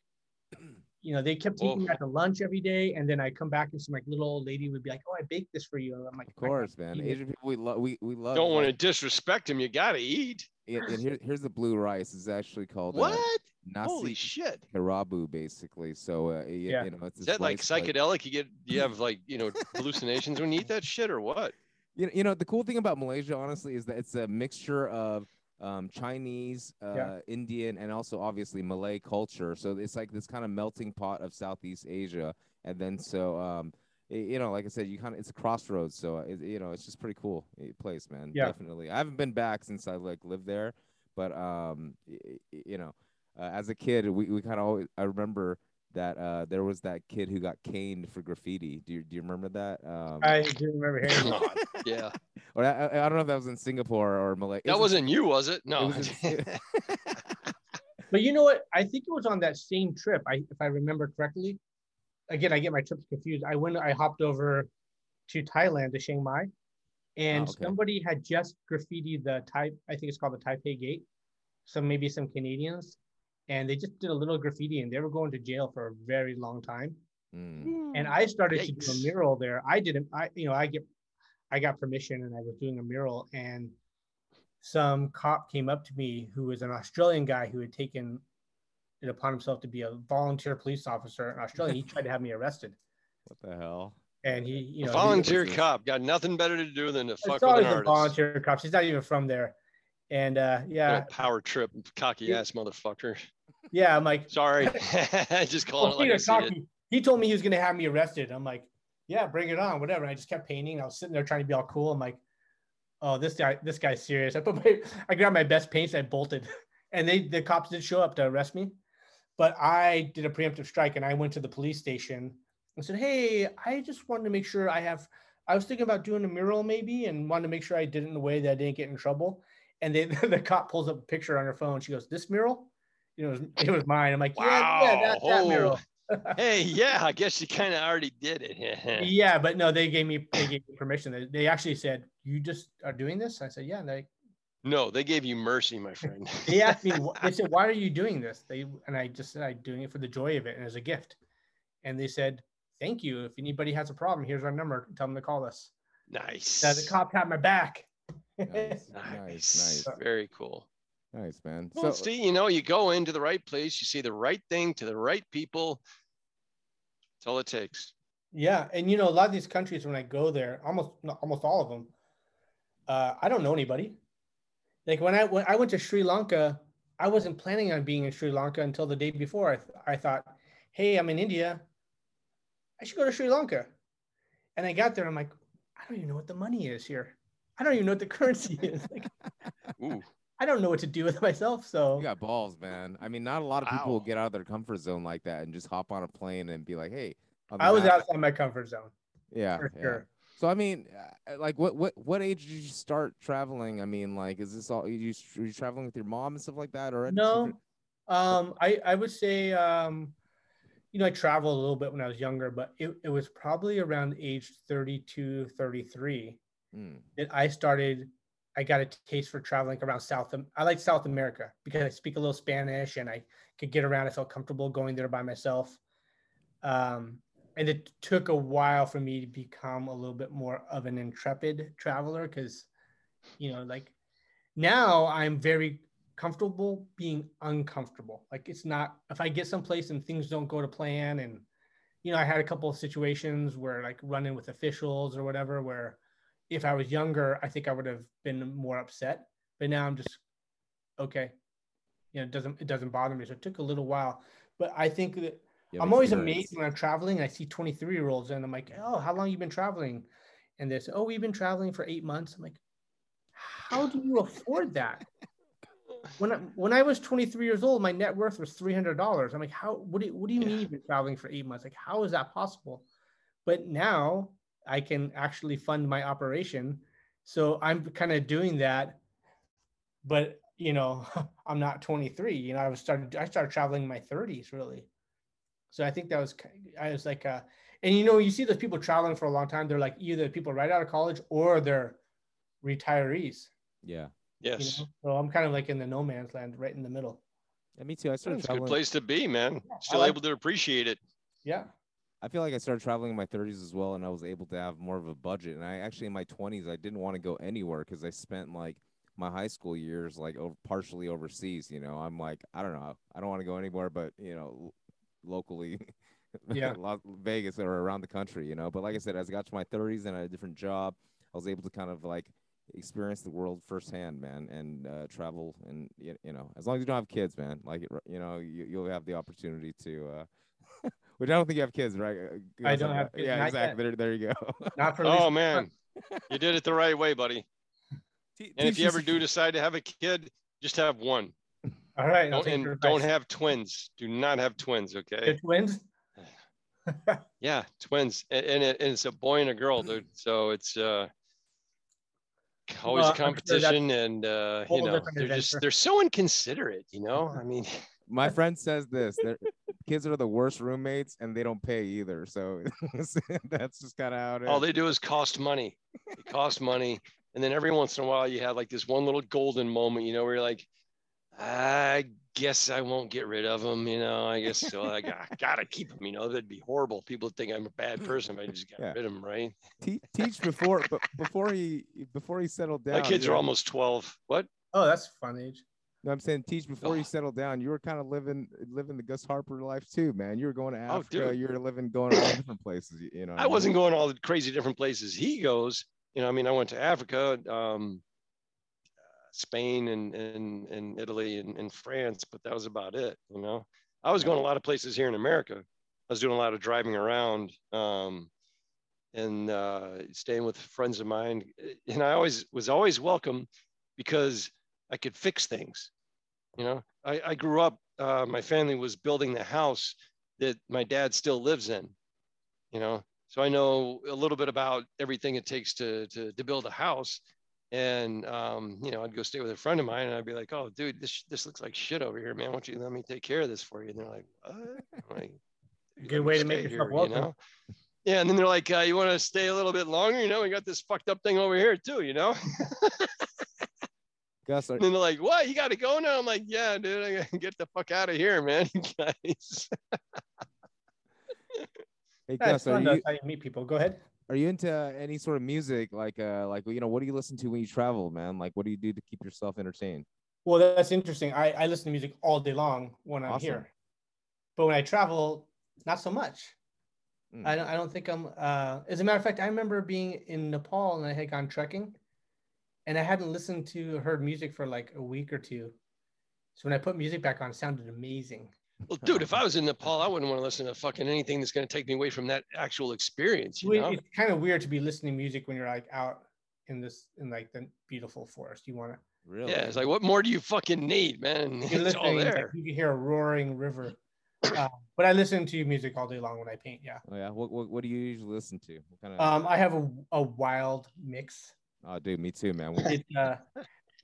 you know, they kept taking me Well- out to lunch every day, and then I come back and some like little old lady would be like, "Oh, I baked this for you." And I'm like, Of course, man. Asian people, we love. We we love. Don't want to disrespect them. You gotta eat. And, and here, here's the blue rice. It's actually called uh, What? nasi Holy shit! kerabu, basically. So uh, y- Yeah. you know, it's Is that like rice, psychedelic? You get you have like you know hallucinations when you eat that shit or what? You know, you know, the cool thing about Malaysia, honestly, is that it's a mixture of um, Chinese, uh, Yeah. Indian, and also obviously Malay culture. So it's like this kind of melting pot of Southeast Asia. And then so, um, y- you know, like I said, you kind of it's a crossroads. So uh, it, you know, it's just pretty cool uh, place, man. Yeah. Definitely. I haven't been back since I like lived there, but um, you know, uh, as a kid, we, we kind of always I remember that uh, there was that kid who got caned for graffiti. Do you do you remember that? Um, I do remember hearing. that. God, yeah, or I, I I don't know if that was in Singapore or Malay. that wasn't you, was it? No. was in- But you know what? I think it was on that same trip. I, if I remember correctly. Again, I get my trips confused. I went. I hopped over to Thailand to Chiang Mai, and Oh, okay. somebody had just graffitied the type. I think it's called the Tha Phae Gate. Some maybe some Canadians, and they just did a little graffiti, and they were going to jail for a very long time. Mm. And I started to do a mural there. I didn't. I you know I get, I got permission, and I was doing a mural, and some cop came up to me who was an Australian guy who had taken it upon himself to be a volunteer police officer in Australia. he tried to have me arrested, What the hell? and he you know A volunteer this? cop got nothing better to do than to fuck It's with always an a artist. volunteer cop. She's not even from there, and uh, yeah, power trip, cocky Yeah. ass motherfucker. Yeah. I'm like, Sorry, I just calling it like I see it. He told me he was going to have me arrested. I'm like, yeah, bring it on, whatever. And I just kept painting. I was sitting there trying to be all cool. I'm like, oh, this guy, this guy's serious. I put my, I grabbed my best paints. I bolted, and they, the cops did show up to arrest me. but I did a preemptive strike and I went to the police station and said, "Hey, I just wanted to make sure I have. I was thinking about doing a mural maybe, and wanted to make sure I did it in a way that I didn't get in trouble." And then the cop pulls up a picture on her phone. She goes, "This mural." You know, it was, it was mine. I'm like, yeah, yeah, that, that Wow. mural. hey, yeah, I guess you kind of already did it. yeah, but no, they gave me they gave me permission. They, they actually said, "You just are doing this." I said, "Yeah." And they no, they gave you mercy, my friend. they asked me, wh- they said, "Why are you doing this?" They and I just said, "I'm doing it for the joy of it and as a gift." And they said, "Thank you. If anybody has a problem, here's our number. Tell them to call us." nice. Now the cop had my back. Nice, Nice. nice, nice, Very cool. Nice, man. Well, so, see, you know, you go into the right place, you see the right thing to the right people. That's all it takes. Yeah, and you know, a lot of these countries when I go there, almost no, almost all of them, uh, I don't know anybody. Like when I when I went to Sri Lanka, I wasn't planning on being in Sri Lanka until the day before. I, th- I thought, hey, I'm in India. I should go to Sri Lanka. And I got there, I'm like, I don't even know what the money is here. I don't even know what the currency is. Like, Ooh, I don't know what to do with myself. So you got balls, man. I mean, not a lot of people will get out of their comfort zone like that and just hop on a plane and be like, "Hey." I'll be I was outside my comfort zone Yeah, for yeah. sure. So I mean, uh, like, what what what age did you start traveling? I mean, like, is this all you were you traveling with your mom and stuff like that, or No, um, I I would say um, you know I traveled a little bit when I was younger, but it, it was probably around age 32, 33 Mm, that I started. I got a taste for traveling around South. I like South America because I speak a little Spanish and I could get around. I felt comfortable going there by myself. Um, and it took a while for me to become a little bit more of an intrepid traveler because, you know, like now I'm very comfortable being uncomfortable. Like it's not if I get someplace and things don't go to plan, and you know, I had a couple of situations where like running with officials or whatever, where if I was younger, I think I would have been more upset. But now I'm just okay. You know, it doesn't it doesn't bother me. So it took a little while, but I think that I'm always experience. amazed when I'm traveling and I see 23 year olds and I'm like, oh, how long you been traveling? And they say, oh, we've been traveling for eight months. I'm like, how do you afford that? When I, when I was 23 years old, my net worth was $300. I'm like, how? What do you, what do you mean you've been traveling for eight months? Like, how is that possible? But now I can actually fund my operation, so I'm kind of doing that. But you know, I'm not 23. You know, I was started. I started traveling in my 30s, really. So I think that was I was like, uh, and you know, you see those people traveling for a long time. They're like either people right out of college or they're retirees. Yeah. You yes. know? So I'm kind of like in the no man's land, right in the middle. yeah, me too. I started It's a good traveling. place to be, man. Still like- able to appreciate it. Yeah. I feel like I started traveling in my 30s as well, and I was able to have more of a budget. And I actually, in my 20s, I didn't want to go anywhere because I spent like my high school years like over, partially overseas. You know, I'm like, I don't know, I don't want to go anywhere, but you know, locally, Yeah. Las Vegas or around the country. You know, but like I said, as I got to my 30s and I had a different job, I was able to kind of like experience the world firsthand, man, and uh, travel. And y- you know, as long as you don't have kids, man, like you know, you, you'll have the opportunity to. Uh, which I don't think you have kids, right? Uh, I don't have kids, Yeah, not exactly. There, there you go. Not for Oh man, you did it the right way, buddy. And if you ever do decide to have a kid, just have one. All right. Don't, and don't have twins. Do not have twins, The okay? twins. Yeah, twins, and, and, it, and it's a boy and a girl, dude. So it's uh always Well, a I'm sure competition, and uh, you know they're just they're so inconsiderate. You know, I mean, My friend says this: their kids are the worst roommates, and they don't pay either. So that's just kind of how it is. all they do is cost money. It costs money, and then every once in a while you have like this one little golden moment, you know, where you're like, I guess I won't get rid of them. You know, I guess so. I got, gotta keep them. You know, that'd be horrible. People would think I'm a bad person if I just got Yeah. rid of them, right? Te- teach before, but before he before he settled down. My kids you are know- almost 12. What? Oh, that's fun age. No, I'm saying teach before you Oh. settled down. You were kind of living living the Gus Harper life too, man. You were going to Oh, Africa. dude. you were living going all different places. You, know, what I mean? wasn't going all the crazy different places he goes. You know, I mean, I went to Africa, um, Spain, and and and Italy and, and France, but that was about it. You know, I was going a lot of places here in America. I was doing a lot of driving around um, and uh, staying with friends of mine, and I always was always welcome because I could fix things. You know, I, I grew up uh, my family was building the house that my dad still lives in. You know, so I know a little bit about everything it takes to to, to build a house. And um, you know, I'd go stay with a friend of mine, and I'd be like, "Oh, dude, this this looks like shit over here, man. Why don't you let me take care of this for you?" And they're like, "What?" Like, Good way to make yourself here," welcome. You know? Yeah, and then they're like, uh, "You want to stay a little bit longer?" You know, we got this fucked up thing over here too. You know. Gus, are, And they're like, "What? You got to go now?" I'm like, "Yeah, dude, I gotta get the fuck out of here, man, guys." hey That's Gus, are fun. That's you how you meet people. Go ahead. are you into any sort of music? Like uh like you know, what do you listen to when you travel, man? Like what do you do to keep yourself entertained? Well, that's interesting. I, I listen to music all day long when I'm Awesome. here, but when I travel, not so much. Mm. I don't. I don't think I'm. Uh, as a matter of fact, I remember being in Nepal and I had gone trekking, and I hadn't listened to her music for like a week or two. So when I put music back on, it sounded amazing. well, dude, if I was in Nepal, I wouldn't want to listen to fucking anything that's going to take me away from that actual experience. You know? It's kind of weird to be listening to music when you're like out in this in like the beautiful forest. You want to. Really? Yeah, it's like, what more do you fucking need, man? You're It's all listening. like, there. you can hear a roaring river. Uh, but I listen to music all day long when I paint. Yeah. Oh yeah. What, what what do you usually listen to? What kind of Um, I have a, a wild mix. Oh dude, me too, man. It, uh,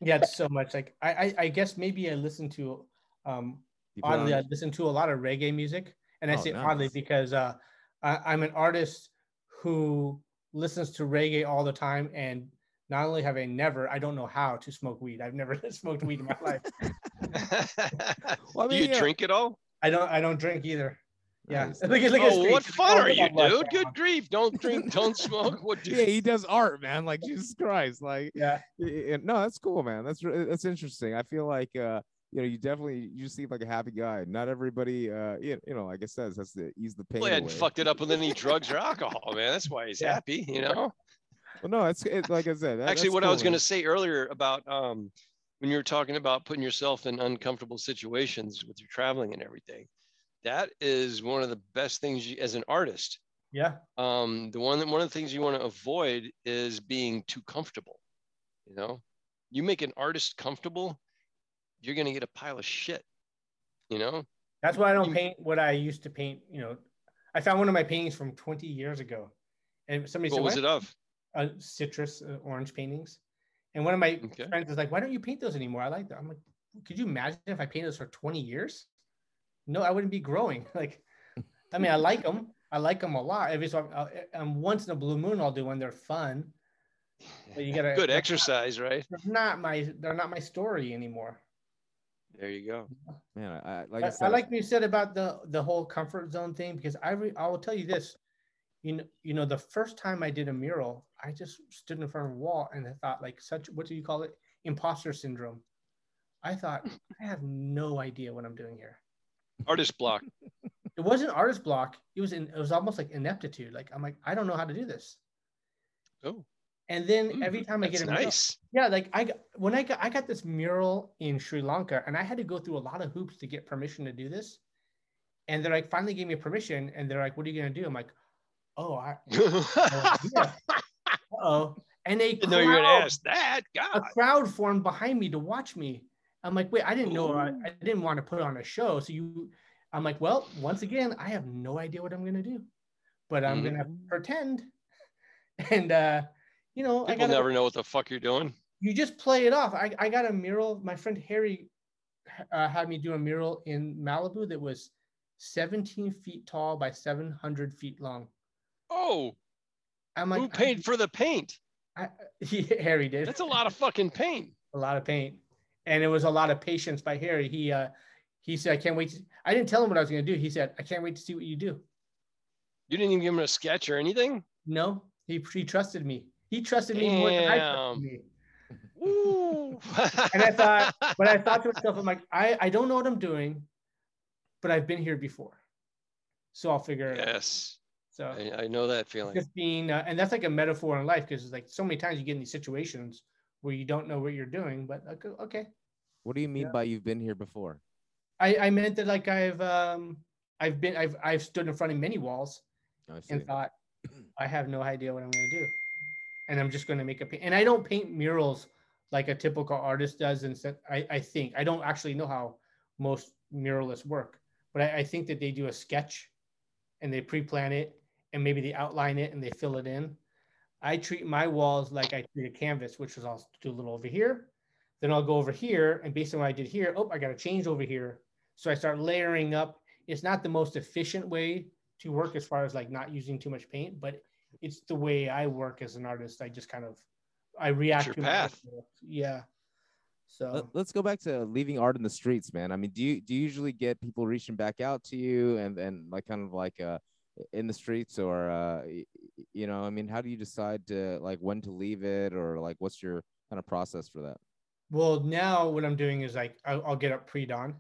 yeah, it's so much. Like I, I, I guess maybe I listen to, um, You oddly, I listen to a lot of reggae music, and I Oh, say oddly because uh, I, I'm an artist who listens to reggae all the time, and not only have I never, I don't know how to smoke weed. I've never smoked weed in my life. Well, I do you yeah. drink at all? I don't, I don't drink either. Yeah, Nice, look at look at Oh, what fun are you, dude? that. Good grief! Don't drink, don't smoke. What do yeah, he does art, man. Like Jesus Christ, like Yeah, y- y- no, that's cool, man. That's that's interesting. I feel like uh, you know, you definitely you seem like a happy guy. Not everybody, uh, you, you know, like I said, has to ease the pain. Well, he hadn't away. fucked it up with any drugs or alcohol, man. That's why he's Yeah. happy, you know. Well, no, it's it, like I said. that- Actually, that's what I cool, was going to say earlier about um, when you were talking about putting yourself in uncomfortable situations with your traveling and everything, that is one of the best things you, as an artist. yeah, Um, the one that one of the things you want to avoid is being too comfortable. You know, you make an artist comfortable, you're going to get a pile of shit. You know, that's why I don't You- paint what I used to paint. You know, I found one of my paintings from 20 years ago, and somebody what said, was it of? uh, citrus uh, orange paintings. And one of my Okay. friends was like, why don't you paint those anymore? I like them. I'm like, could you imagine if I painted those for 20 years? No, I wouldn't be growing. Like, I mean, I like them. I like them a lot. Every so uh, um, once in a blue moon, I'll do one. They're fun. But you gotta Good they're exercise, right? Not, they're not my they're not my story anymore. There you go. man. I, I like I, I, said, I like what you said about the the whole comfort zone thing because I re, I will tell you this, you know you know the first time I did a mural, I just stood in front of a wall and I thought like such what do you call it imposter syndrome. I thought I have no idea what I'm doing here. Artist block. It wasn't artist block. It was in, it was almost like ineptitude. Like I'm like I don't know how to do this. Oh, And then mm, every time I get a mural, nice. yeah, like I got when I got I got this mural in Sri Lanka, and I had to go through a lot of hoops to get permission to do this. And they're like, finally gave me permission, and they're like, "What are you gonna do?" I'm like, "Oh, I, yeah. oh." And they Didn't know you gonna ask that. a crowd formed behind me to watch me. I'm like, wait, I didn't know. I, I didn't want to put on a show. So you, I'm like, well, once again, I have no idea what I'm gonna do, but I'm gonna Mhm. pretend. And uh, you know, I People got never know what the fuck you're doing. you just play it off. I, I got a mural. My friend Harry uh, had me do a mural in Malibu that was 17 feet tall by 700 feet long. Oh, I'm like, who paid for the paint? I, he, Harry did. That's a lot of fucking paint. a lot of paint, and it was a lot of patience by Harry. He uh, he said, "I can't wait." To, I didn't tell him what I was going to do. He said, "I can't wait to see what you do." You didn't even give him a sketch or anything. No, he he trusted me. He trusted me more than I Damn. trusted me. And I thought, but I thought to myself, I'm like, I, I don't know what I'm doing, but I've been here before. So I'll figure it out. yes, So I, I know that feeling. just being, uh, and that's like a metaphor in life because it's like so many times you get in these situations where you don't know what you're doing, but okay. What do you mean Yeah. by you've been here before? I, I meant that like I've, um, I've been, I've, I've stood in front of many walls and thought, I have no idea what I'm going to do. And I'm just going to make a paint. And I don't paint murals like a typical artist does. And I, I think I don't actually know how most muralist work. But I, I think that they do a sketch and they pre-plan it and maybe they outline it and they fill it in. I treat my walls like I treat a canvas, which is I'll do a little over here, then I'll go over here, and based on what I did here, oh, I got to change over here. So I start layering up. It's not the most efficient way to work as far as like not using too much paint, but it's the way I work as an artist. I just kind of I react your to path. Yeah. So Let, let's go back to leaving art in the streets, man. I mean, do you do you usually get people reaching back out to you and and like kind of like uh in the streets or uh y- y- you know, I mean, how do you decide to like when to leave it or like what's your kind of process for that? Well, now what I'm doing is like I'll, I'll get up pre-dawn,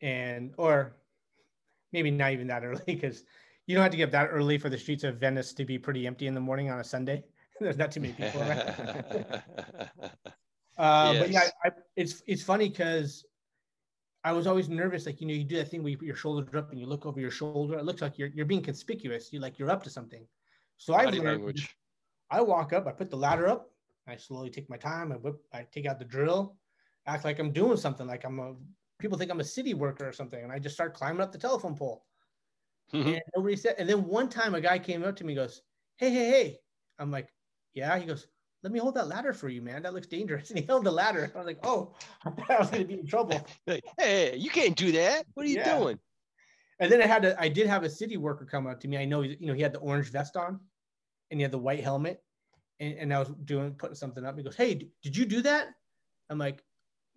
and or maybe not even that early because you don't have to get up that early for the streets of Venice to be pretty empty in the morning on a Sunday. There's not too many people around. Uh, But yeah, I, it's it's funny because I was always nervous. Like you know, you do that thing where you put your shoulders up and you look over your shoulder. It looks like you're you're being conspicuous. You like you're up to something. So I language. I walk up. I put the ladder up. I slowly take my time. I whip. I take out the drill. Act like I'm doing something. Like I'm a. People think I'm a city worker or something, and I just start climbing up the telephone pole. Mhm. And nobody said. And then one time, a guy came up to me, and goes, "Hey, hey, hey!" I'm like, "Yeah." He goes, "Let me hold that ladder for you, man. That looks dangerous." And he held the ladder. I was like, "Oh, I thought I was gonna be in trouble." Hey, hey, you can't do that. What are you Yeah. doing? And then I had to. I did have a city worker come up to me. I know, he- you know, he had the orange vest on, and he had the white helmet, and, and I was doing putting something up. He goes, "Hey, did you do that?" I'm like,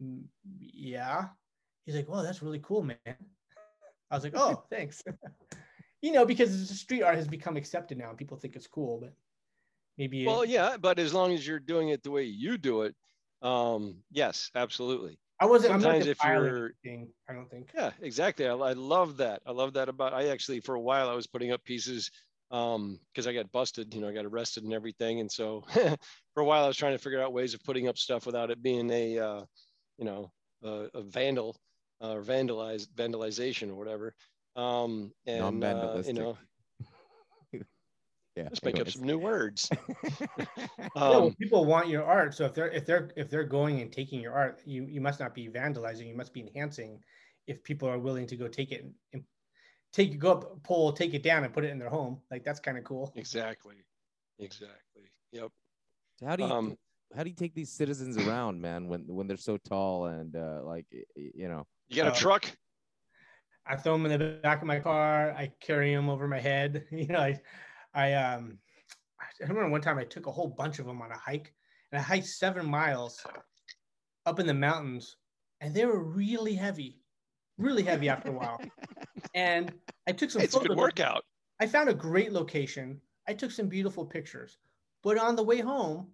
"Mm, "Yeah." He's like, "Well, that's really cool, man." I was like, "Oh, thanks." you know, because street art has become accepted now, and people think it's cool, but maybe. Well, yeah, but as long as you're doing it the way you do it, um, yes, absolutely. I wasn't. I'm not sometimes if you're- anything, I don't think. Yeah, exactly. I, I love that. I love that about. I actually, for a while, I was putting up pieces um because I got busted. You know, I got arrested and everything, and so for a while, I was trying to figure out ways of putting up stuff without it being a, uh, you know, a, a vandal uh, or vandalized vandalization or whatever. Um, and uh, you Non-vandalistic. know, Yeah. let's make up some new words. Yeah, well, Um, people want your art. So if they're if they're if they're going and taking your art, you you must not be vandalizing. You must be enhancing. If people are willing to go take it and- and take go up a pole, take it down, and put it in their home, like that's kind of cool. exactly, exactly. Yep. So how do you Um, how do you take these citizens around, man, when when they're so tall and uh like y- y- you know? You got a Uh, truck? I throw them in the back of my car. I carry them over my head. You know, I I um I remember one time I took a whole bunch of them on a hike, and I hiked seven miles up in the mountains, and they were really heavy, really heavy after a while. And I took some It's a good workout. I found a great location. I took some beautiful pictures. But on the way home,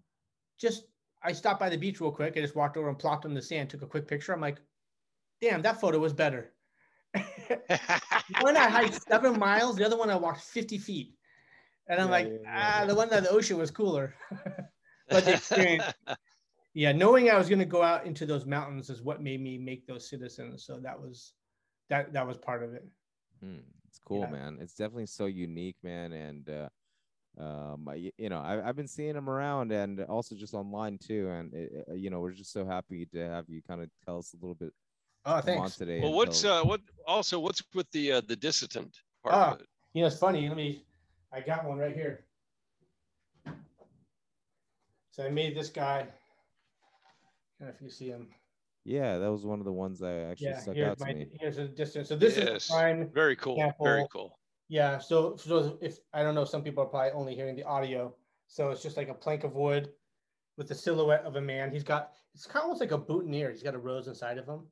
just I stopped by the beach real quick. I just walked over and plopped in the sand, took a quick picture. I'm like, damn, that photo was better. one I hiked seven miles, the other one I walked 50 feet. And I'm Yeah, like, yeah, yeah. ah, the one at the ocean was cooler. but the experience, yeah, knowing I was going to go out into those mountains is what made me make those citizens. So that was that that was part of it. Hmm, it's cool, Yeah. man. It's definitely so unique, man. And uh, um, I, you know, I, I've been seeing them around and also just online too. And it, it- you know, we're just so happy to have you kind of tell us a little bit Oh, thanks. today. Well, and what's tell- uh, what also what's with the uh, the dissident part of it? You know, it's funny. Let me. I got one right here. So I made this guy. I don't know if you see him. yeah, that was one of the ones that actually Yeah, stuck out to my me. here's a distance. So this is Yes. the prime. Very cool. Very cool. Yeah. So so if I don't know, some people are probably only hearing the audio. So it's just like a plank of wood with the silhouette of a man. He's got it's kind of almost like a boutonniere. He's got a rose inside of him.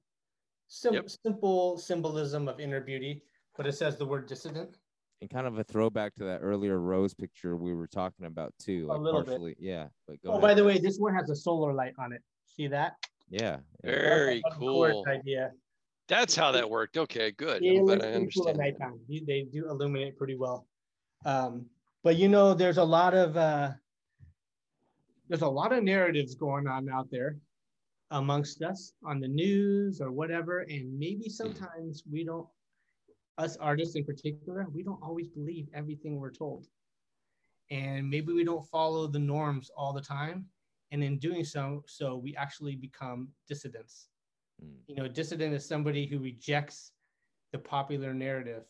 Sim- Yep. Simple symbolism of inner beauty, but it says the word dissident. And kind of a throwback to that earlier rose picture we were talking about too. Like little bit. yeah. But go Oh, ahead. by the way, this one has a solar light on it. See that? yeah, yeah. Very That's cool. Idea. That's how that worked. Okay, good. Yeah, I'm glad I pretty cool understand. nighttime. You- They do illuminate pretty well. Um, but you know, there's a lot of uh, there's a lot of narratives going on out there amongst us on the news or whatever, and maybe sometimes we don't, us artists in particular, we don't always believe everything we're told, and maybe we don't follow the norms all the time, and in doing so, so we actually become dissidents. Mm. You know, dissident is somebody who rejects the popular narrative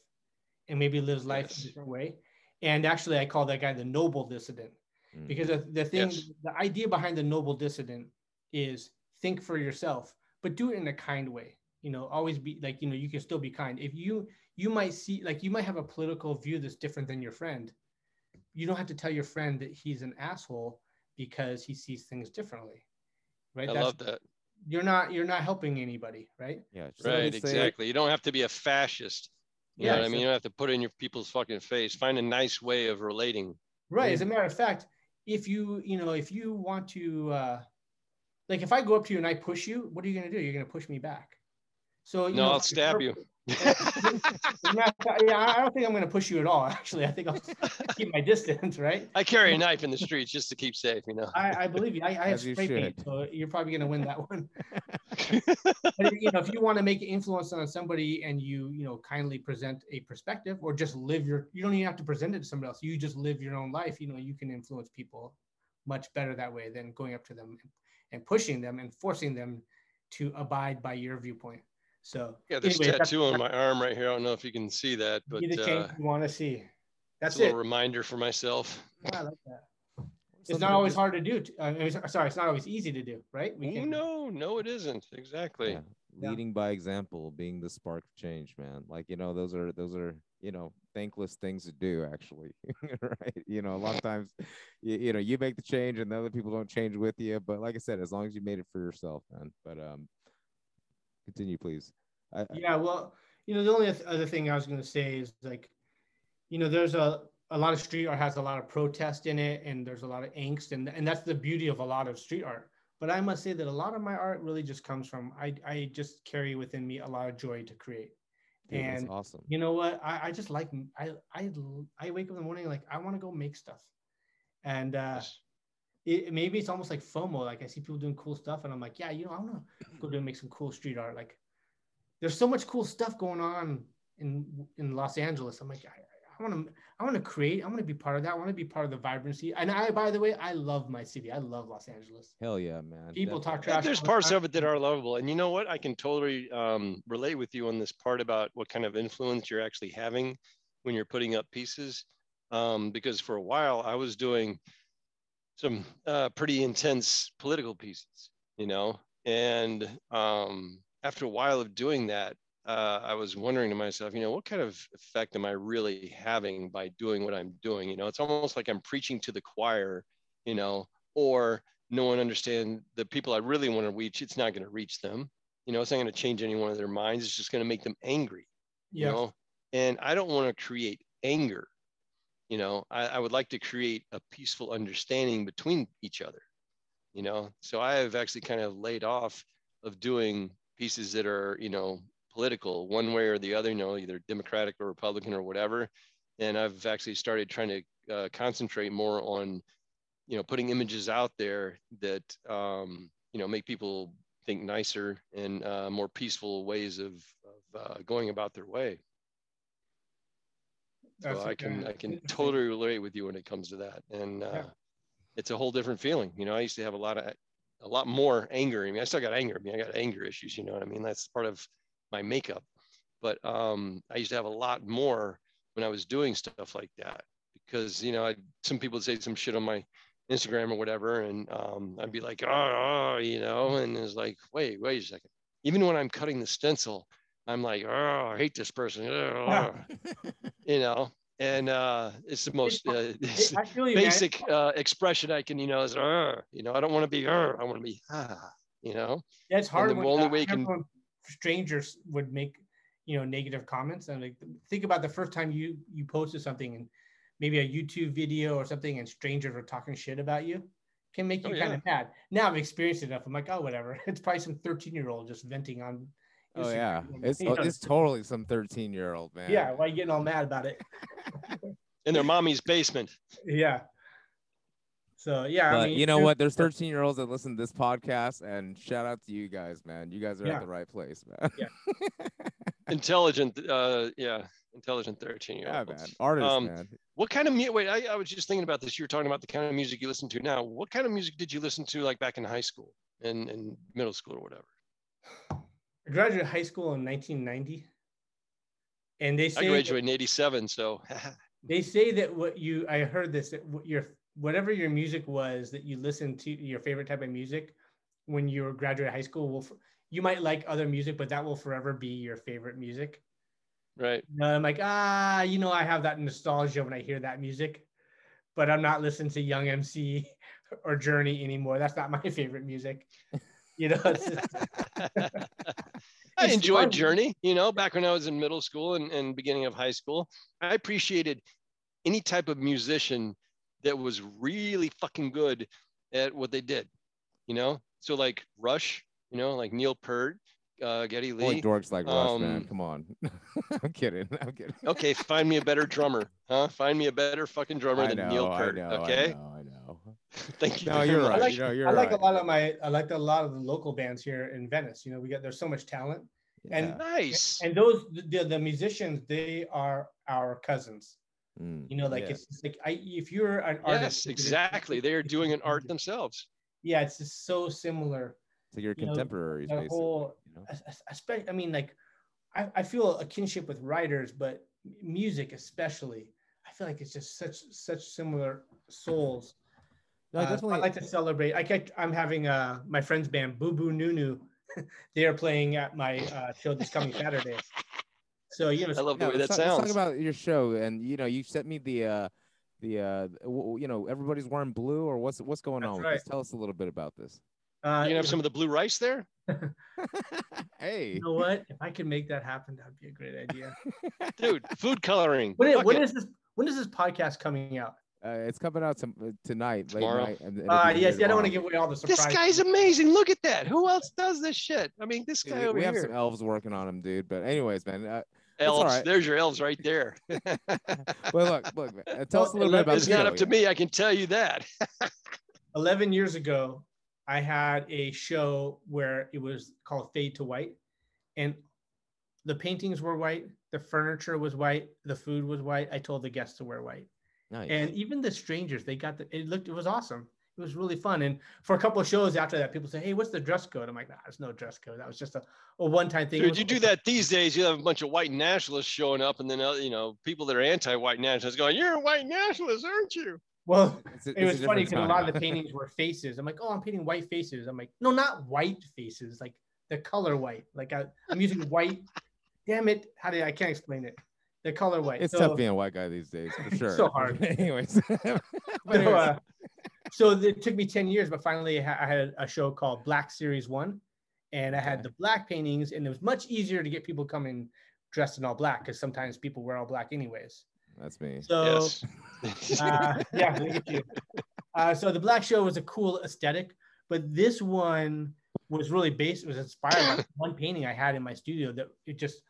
and maybe lives life Yes. a different way. And actually, I call that guy the noble dissident Mm. because the, the thing, Yes. the idea behind the noble dissident is think for yourself, but do it in a kind way. You know, always be like, you know, you can still be kind. If you, you might see, like, you might have a political view that's different than your friend. You don't have to tell your friend that he's an asshole because he sees things differently. Right. I That's- love that. You're not, you're not helping anybody. Right. yeah, just Right, me say exactly. You don't have to be a fascist. You know Yeah, what I mean? You don't have to put it in your people's fucking face. Find a nice way of relating. Right. As a matter of fact, if you, you know, if you want to, uh, like, if I go up to you and I push you, what are you going to do? You're going to push me back. So, you No, know, I'll stab you. Yeah, I don't think I'm going to push you at all. Actually, I think I'll keep my distance. Right. I carry a knife in the streets just to keep safe, you know. I, I believe you. I, I have As you spray paint, so you're probably going to win that one. but you know, if you want to make an influence on somebody and you, you know, kindly present a perspective or just live your, you don't even have to present it to somebody else. You just live your own life. You know, you can influence people much better that way than going up to them and pushing them and forcing them to abide by your viewpoint. So Yeah, there's anyway, that's- tattoo on my arm right here. I don't know if you can see that, but be the uh, change you want to see. That's it's a little it. reminder for myself. I like that. It's Something not always just- hard to do. t- uh, sorry, it's not always easy to do, right? We Oh, can- no, no, it isn't. Exactly. Yeah, Yeah. leading by example being the spark of change man like you know those are those are you know thankless things to do actually right you know a lot of times you, you know you make the change and the other people don't change with you but like i said as long as you made it for yourself man but um continue please I, I- Yeah, well, you know, the only other thing I was going to say is like, you know, there's a a lot of street art has a lot of protest in it, and there's a lot of angst, and and that's the beauty of a lot of street art. But I must say that a lot of my art really just comes from I I just carry within me a lot of joy to create. dude, that's and awesome You know what? I, I just like I I I wake up in the morning like I want to go make stuff, and uh, Yes. It, maybe it's almost like FOMO. Like I see people doing cool stuff, and I'm like, yeah, you know, I want to go do and make some cool street art. Like, there's so much cool stuff going on in in Los Angeles. I'm like, I, I want to, I want to create. I want to be part of that. I want to be part of the vibrancy. And I, by the way, I love my city. I love Los Angeles. hell yeah man People talk definitely. trash. There's parts time. of it that are lovable. And you know what? I can totally um, relate with you on this part about what kind of influence you're actually having when you're putting up pieces. Um, because for a while I was doing some uh, pretty intense political pieces, you know, and um, after a while of doing that, uh, I was wondering to myself, you know, what kind of effect am I really having by doing what I'm doing? You know, it's almost like I'm preaching to the choir, you know, or no one understand the people I really want to reach. It's not going to reach them. You know, it's not going to change any one of their minds. It's just going to make them angry. You Yeah. know, and I don't want to create anger. You know, I, I would like to create a peaceful understanding between each other. You know, so I have actually kind of laid off of doing pieces that are, you know, political one way or the other, you know, either Democratic or Republican or whatever. And I've actually started trying to uh, concentrate more on, you know, putting images out there that, um, you know, make people think nicer and uh, more peaceful ways of, of uh, going about their way. So I can. I can totally relate with you when it comes to that, and uh, Yeah. it's a whole different feeling. You know, I used to have a lot of a lot more anger. I mean, I still got anger. I mean, I got anger issues. You know what I mean? That's part of my makeup. But um, I used to have a lot more when I was doing stuff like that because you know, I, some people would say some shit on my Instagram or whatever, and um, I'd be like, oh, oh, you know, and it's like, wait, wait a second. Even when I'm cutting the stencil, I'm like, oh, I hate this person. Oh, you know, and uh, it's the most uh, it's I feel man. basic uh, expression I can, you know, is, "Arr," you know, I don't want to be, "Arr," I want to be, ah, you know, Yeah, it's hard the when, only uh, way you can- remember strangers would make you know negative comments and like think about the first time you you posted something and maybe a YouTube video or something and strangers were talking shit about you can make Oh, you kind of mad. Now I've experienced enough. I'm like, oh whatever. It's probably some 13 year old just venting on. Oh yeah it's You know, it's totally some 13 year old man yeah. Why are you getting all mad about it? in their mommy's basement. yeah. So yeah, but I mean, you know what? There's 13 year olds that listen to this podcast, and shout out to you guys, man. You guys are Yeah. at the right place, man. Yeah. Intelligent, uh, yeah, intelligent 13 year yeah, man. Artists, Um, man. What kind of music? Wait, I, I was just thinking about this. You were talking about the kind of music you listen to now. What kind of music did you listen to like back in high school and, and middle school or whatever? I graduated high school in 1990, and they say I graduated in '87, so they say that what you I heard this that what your whatever your music was that you listened to your favorite type of music when you were graduating high school will you might like other music, but that will forever be your favorite music. right. And I'm like, ah, you know, I have that nostalgia when I hear that music, but I'm not listening to Young MC or Journey anymore. That's not my favorite music. You know, it's just, I enjoyed. Journey, you know, back when I was in middle school and, and beginning of high school. I appreciated any type of musician that was really fucking good at what they did, you know? So like Rush, you know, like Neil Peart, uh, Geddy Only Lee. dorks like Rush, man. um, Come on. I'm kidding. I'm kidding. Okay, find me a better drummer, huh? Find me a better fucking drummer I than know, Neil Peart. know, okay, I know, I know. thank you. No, you're much. right. like- you know, you're I like right. a lot of my I like a lot of the local bands here in Venice. You know, we got there's so much talent, and- Nice. and those the, the musicians they are our cousins. Mm, You know, like yeah. it's like I if you're an artist, Yes, exactly. They are doing an art themselves. Yeah, it's just so similar. So your you contemporaries, the basically. whole- you know? I, I, I mean, like, I, I feel a kinship with writers, but music especially. I feel like it's just such such similar souls. No, I Uh, definitely. I like to celebrate. I get, I'm having uh, my friend's band, Boo Boo Nunu. they are playing at my uh, show this coming Saturday. So you know, I love the Yeah, way let's, that let's sounds. talk about your show, and you know, you sent me the, uh, the, uh, w- w- you know, everybody's wearing blue, or what's what's going That's on with right. this? Tell us a little bit about this. uh, you gonna have some of the blue rice there? hey, you know what? If I could make that happen, that'd be a great idea. Dude, food coloring. When, Fuck when this? When is this podcast coming out? Uh, it's coming out some, uh, tonight, Tomorrow. late night. And, and Uh, yes, here I don't want to give away all the surprises. This guy's amazing. Look at that. Who else does this shit? I mean, this guy we, over we have some elves working on him, dude. But anyways, man. Uh, elves. right. There's your elves right there. well, look, look. man, uh, tell us a little bit about this. it's not show, up to yeah. me. I can tell you that. 11 years ago, I had a show where it was called Fade to White. And the paintings were white, the furniture was white, the food was white. I told the guests to wear white. Nice. And even the strangers, they got the, it looked, it was awesome. It was really fun. And for a couple of shows after that, people say, Hey, what's the dress code? I'm like, nah, there's no dress code. That was just a, a one time thing. It Dude, you do that these days. You have a bunch of white nationalists showing up, and then uh, you know people that are anti-white nationalists going, "You're a white nationalist, aren't you?" Well, It's a- it was funny because a lot of the paintings were faces. I'm like, oh, I'm painting white faces. I'm like, no, not white faces, like the color white. Like I, I'm using white. Damn it! How did I can't explain it? The color white. It's so, tough being a white guy these days, for sure. so hard. anyways, but So, uh, so it took me 10 years, but finally I had a show called Black Series One, and I had Okay. the black paintings, and it was much easier to get people coming dressed in all black because sometimes people wear all black anyways. that's me. So yes. uh, yeah, look you. Uh, so the black show was a cool aesthetic, but this one was really based. It was inspired by one painting I had in my studio that it just.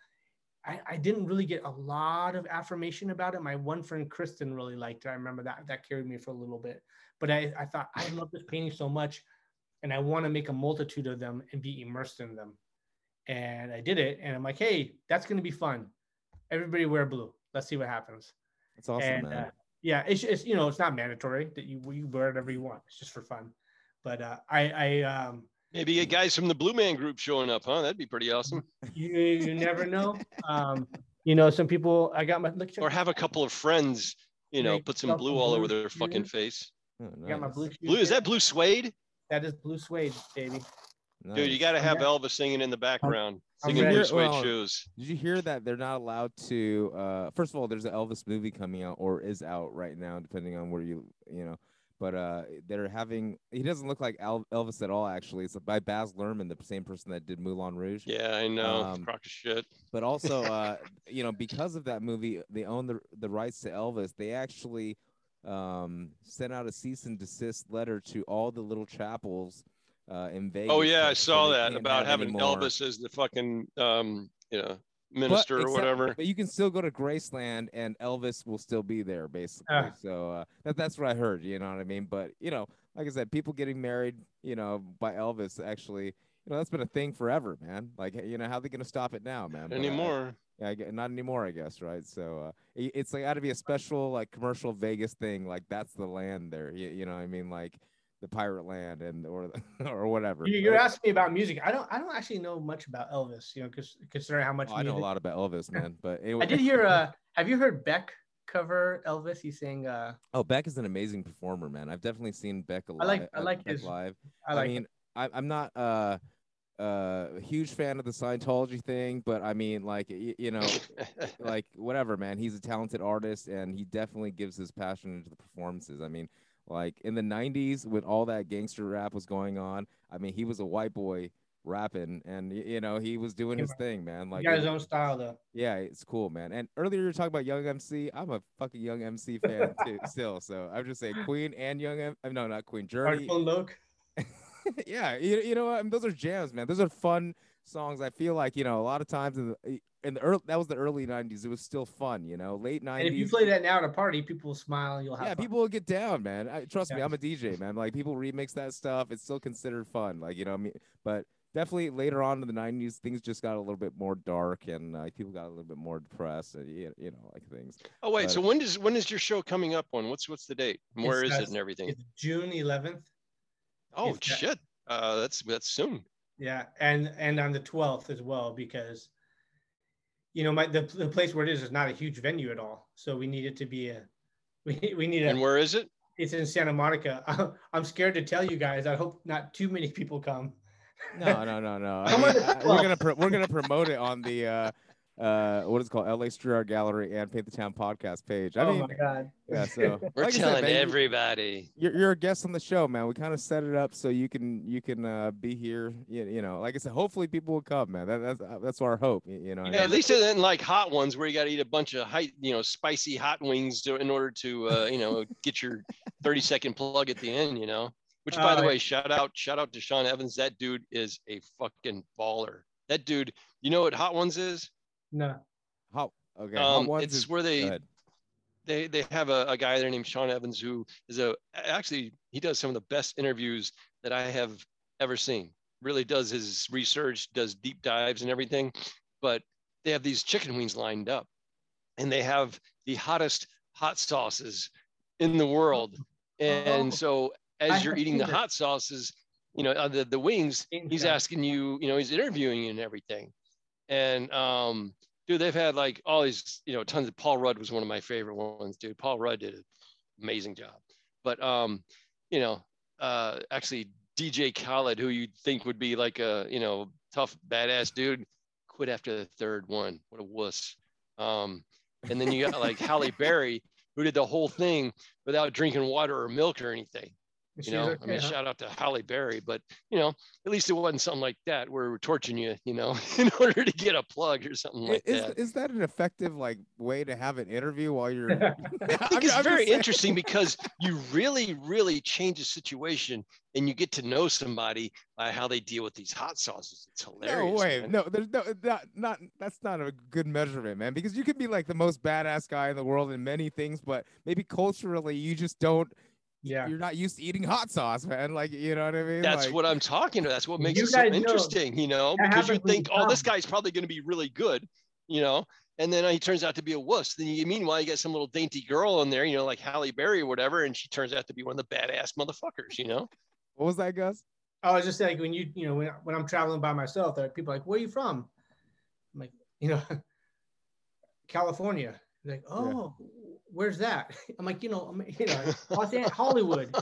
I, I didn't really get a lot of affirmation about it. My one friend Kristen really liked it. I remember that that carried me for a little bit. But I, I thought I love this painting so much, and I want to make a multitude of them and be immersed in them. And I did it, and I'm like, hey, that's gonna be fun. Everybody wear blue. Let's see what happens That's awesome, and man. uh, yeah, it's, it's you know it's not mandatory that you you wear whatever you want. It's just for fun. But uh, I I um Maybe you get guys from the Blue Man Group showing up, huh? That'd be pretty awesome. you you never know. Um, you know some people I got my look. Or have a couple of friends, you know, put some blue all over their fucking face. Oh, I got my blue. shoes Blue is that blue suede? That is blue suede, baby. Dude, you got to have Yeah. Elvis singing in the background, I'm singing ready. blue suede Well, shoes. Did you hear that they're not allowed to? Uh, first of all, there's an Elvis movie coming out or is out right now, depending on where you you know. But uh, they're having. He doesn't look like Al- Elvis at all. Actually, it's by Baz Luhrmann, the same person that did Moulin Rouge. Yeah, I know. Um, Crock of shit. But also, uh, you know, because of that movie, they own the the rights to Elvis. They actually um, sent out a cease and desist letter to all the little chapels uh, in Vegas. Oh yeah, I saw that about having any more. Elvis as the fucking um, you know, But minister or except- whatever. But you can still go to Graceland and Elvis will still be there, basically. Ah. so uh, that that's what I heard. You know what I mean? But you know, like I said, people getting married, you know, by Elvis actually. You know that's been a thing forever, man. Like, you know, how they gonna stop it now, man? But, uh, Anymore. yeah, I gue- not anymore, I guess, right? So uh, i- it's like got to be a special like commercial Vegas thing. Like that's the land there. You, you know, what I mean, like the pirate land and or or whatever. You, you're But- asking me about music. I don't. I don't actually know much about Elvis. You know, because considering how much Oh, I know a lot about Elvis, man. But anyway, I did hear. Uh, have you heard Beck cover Elvis? He's saying. Uh, Oh, Beck is an amazing performer, man. I've definitely seen Beck live. I like- I like Beck his- live. I like. mean, I, I'm not uh, uh, a huge fan of the Scientology thing, but I mean, like, y- you know, like whatever, man. He's a talented artist, and he definitely gives his passion into the performances. I mean, like in the '90s, when all that gangster rap was going on, I mean, he was a white boy rapping, and you know, he was doing his thing, man. he Like, got his own style though. yeah, it's cool, man. And earlier you were talking about Young MC. I'm a fucking Young MC fan too, still. So I'm just saying Queen and Young M. uh, No, not Queen. Journey. Loke. yeah, you, you know what? I mean, those are jams, man. Those are fun songs. I feel like you know a lot of times in the in the early that was the early '90s. It was still fun, you know. Late '90s. And if you play that now at a party, people will smile and you'll have. yeah, fun. people will get down, man. I, trust me, I'm a DJ, man. Like people remix that stuff. It's still considered fun, like you know. what I mean, but definitely later on in the '90s, things just got a little bit more dark, and uh, people got a little bit more depressed, and you you know, like things. oh wait, But- so when does when is your show coming up on? What's what's the date? And Where is uh, it and everything? It's June 11th. Oh it's got- shit. Uh that's that's soon. Yeah, and and on the 12th as well because you know my the, the place where it is is not a huge venue at all, so we need it to be a we we need a And where is it? it's in Santa Monica. I'm scared to tell you guys. I hope not too many people come. No, no, no, no. I mean, I- we're gonna pro- we're gonna promote it on the uh uh what is it called LA Street Art Gallery and Paint the Town podcast page. I oh mean, my god. yeah. So We're like I said, telling man, everybody. You're, you're a guest on the show, man. We kind of set it up so you can you can uh, be here. You, you know, like I said, hopefully people will come, man. That, that's uh, that's our hope. You, you know, Yeah, at least it isn't like hot ones where you got to eat a bunch of high, you know, spicy hot wings to, in order to, uh, you know, get your 30 second plug at the end, you know. Which, by the Uh, way, shout out, shout out to Sean Evans. That dude is a fucking baller. That dude, you know what hot ones is? No. Hot, okay. Um, ones it's is- where they they they have a, a guy there named Sean Evans who is a actually he does some of the best interviews that I have ever seen. Really does his research, does deep dives and everything. But they have these chicken wings lined up, and they have the hottest hot sauces in the world. And Oh. so I as you're eating the that. hot sauces, you know uh, the the wings, he's asking you, you know, he's interviewing you and everything. And um, dude, they've had like all these, you know, tons of Paul Rudd was one of my favorite ones, dude. Paul Rudd did an amazing job. But um, you know, uh actually DJ Khaled, who you'd think would be like a, you know, tough, badass dude, quit after the third one. What a wuss. Um, and then you got like Halle Berry, who did the whole thing without drinking water or milk or anything. You She's know, I mean, huh? shout out to Halle Berry, but you know, at least it wasn't something like that where we're torturing you, you know, in order to get a plug or something like is, that. is that an effective like way to have an interview while you're? I think it's very interesting because you really, really change the situation and you get to know somebody by how they deal with these hot sauces. It's hilarious. No hilarious. way. man. No, there's no not, not that's not a good measurement, man. Because you could be like the most badass guy in the world in many things, but maybe culturally you just don't. Yeah. You're not used to eating hot sauce, man. Like you know what I mean? That's like, what I'm talking about. That's what makes it so guys know interesting, you know, because you think, oh, this guy's probably going to be really good, you know, and then he turns out to be a wuss. Then you meanwhile you got some little dainty girl in there, you know, like Halle Berry or whatever, and she turns out to be one of the badass motherfuckers, you know. What was that, Gus? I was just like when you you know when when I'm traveling by myself, there are people like, "Where are you from?" I'm like, you know, California. They're like, oh, where's that? I'm like, you know, I'm, you know, Los Angeles, Hollywood,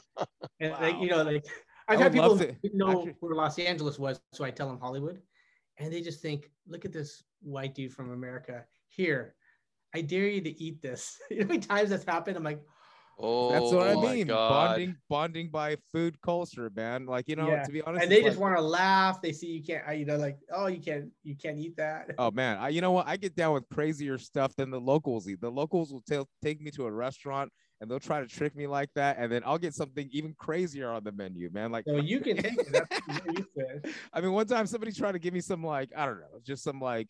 and like you know, like I've had people love who didn't know actually- where Los Angeles was, so I tell them Hollywood, and they just think, look at this white dude from America here. I dare you to eat this. You know how many times that's happened? I'm like, Oh, That's what I oh mean. Bonding, bonding by food culture, man. Like you know, Yeah. to be honest, and they just like- want to laugh. They see you can't, you know, like, oh, you can't, you can't eat that. Oh man, I, you know what? I get down with crazier stuff than the locals eat. The locals will ta- take me to a restaurant and they'll try to trick me like that, and then I'll get something even crazier on the menu, man. Like, So you can take it. That's what you said. I mean, one time somebody tried to give me some like I don't know, just some like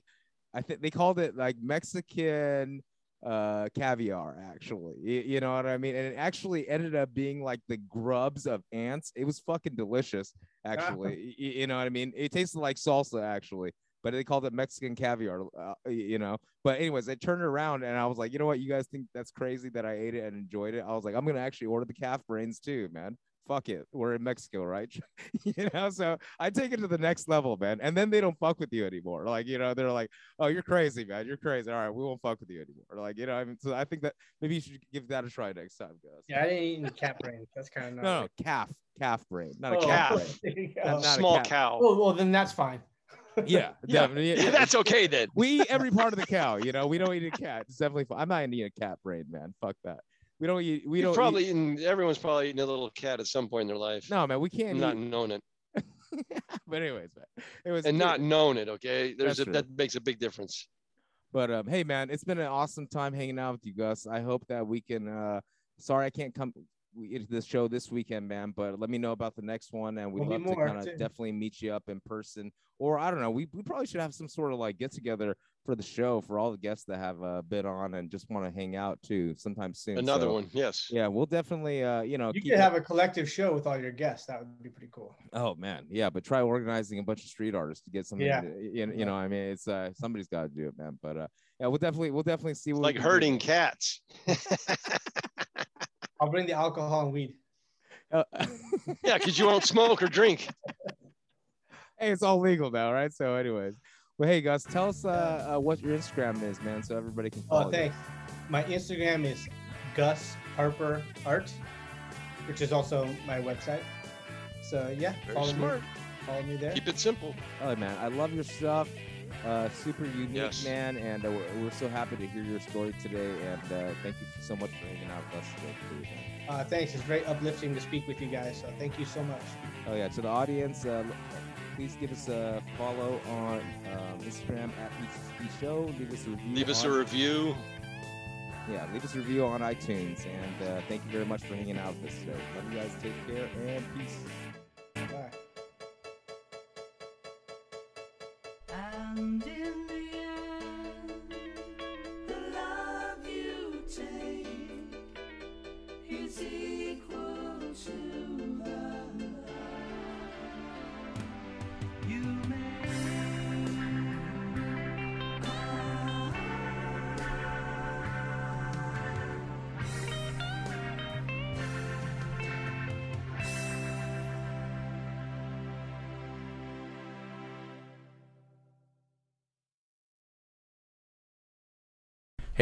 I think they called it like Mexican uh caviar actually you, you know what i mean? And it actually ended up being like the grubs of ants. It was fucking delicious actually Y- you know what i mean? It tasted like salsa actually but they called it mexican caviar uh, you know? But anyways i turned around and i was like you know what? You guys think that's crazy that i ate it and enjoyed it? I was like i'm gonna actually order the calf brains too man fuck it, we're in Mexico, right? you know, so I take it to the next level, man. And then they don't fuck with you anymore. Like, you know, they're like, oh, you're crazy, man. You're crazy. All right, we won't fuck with you anymore. Like, you know, I mean, so I think that maybe you should give that a try next time, guys. Yeah, I didn't eat any cat brain. That's kind of. No, no, calf, calf brain, not a Oh, calf calf. brain. there. Not Small cat. cow. Well, well, then that's fine. Yeah, Yeah. definitely. Yeah, that's okay then. we eat every part of the cow. You know, we don't eat a cat. It's definitely. Fine. I'm not eating a cat brain, man. Fuck that. We don't eat. We don't. probably Eat, eaten, everyone's probably eaten a little cat at some point in their life. no, man. We can't not eat. known it but anyways, man, it was and good. not known it. Okay, there's a, that makes a big difference. But um, hey, man, it's been an awesome time hanging out with you, Gus. I hope that we can. uh Sorry, I can't come this show this weekend, man. But let me know about the next one, and we'd There'll love to kind of definitely meet you up in person. Or I don't know, we, we probably should have some sort of like get together for the show for all the guests that have uh, bid on and just want to hang out too sometime soon. Another So, one, yes. Yeah, we'll definitely, uh, you know, You keep could it- have a collective show with all your guests. That would be pretty cool. Oh man, yeah, but try organizing a bunch of street artists to get something. Yeah. to- you, know, you know, I mean, it's uh, somebody's got to do it, man. But uh, yeah, we'll definitely, we'll definitely see It's what we like can do. herding cats. I'll bring the alcohol and weed. Uh, yeah, because you won't smoke or drink. hey, it's all legal now, right? So, anyways, well, hey, Gus, tell us uh, uh, what your Instagram is, man, so everybody can follow. Oh, you. thanks. My Instagram is Gus Harper Art, which is also my website. So yeah, Very follow smart. me. Follow me there. Keep it simple. Oh man, I love your stuff. Uh, super unique, Yes. man, and uh, we're, we're so happy to hear your story today. And uh, thank you so much for hanging out with us today, too. Uh, thanks. It's very uplifting to speak with you guys. So thank you so much. Oh yeah, to the audience, uh, please give us a follow on um, Instagram at PTT Show. Leave us a review. Leave us a review. Yeah, leave us a review on iTunes, and uh, thank you very much for hanging out with us today. Love you guys. Take care and peace. Bye. And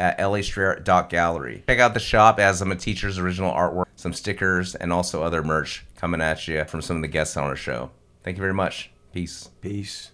at lastreetart.gallery. Check out the shop as some of teacher's original artwork, some stickers, and also other merch coming at you from some of the guests on our show. Thank you very much. Peace. Peace.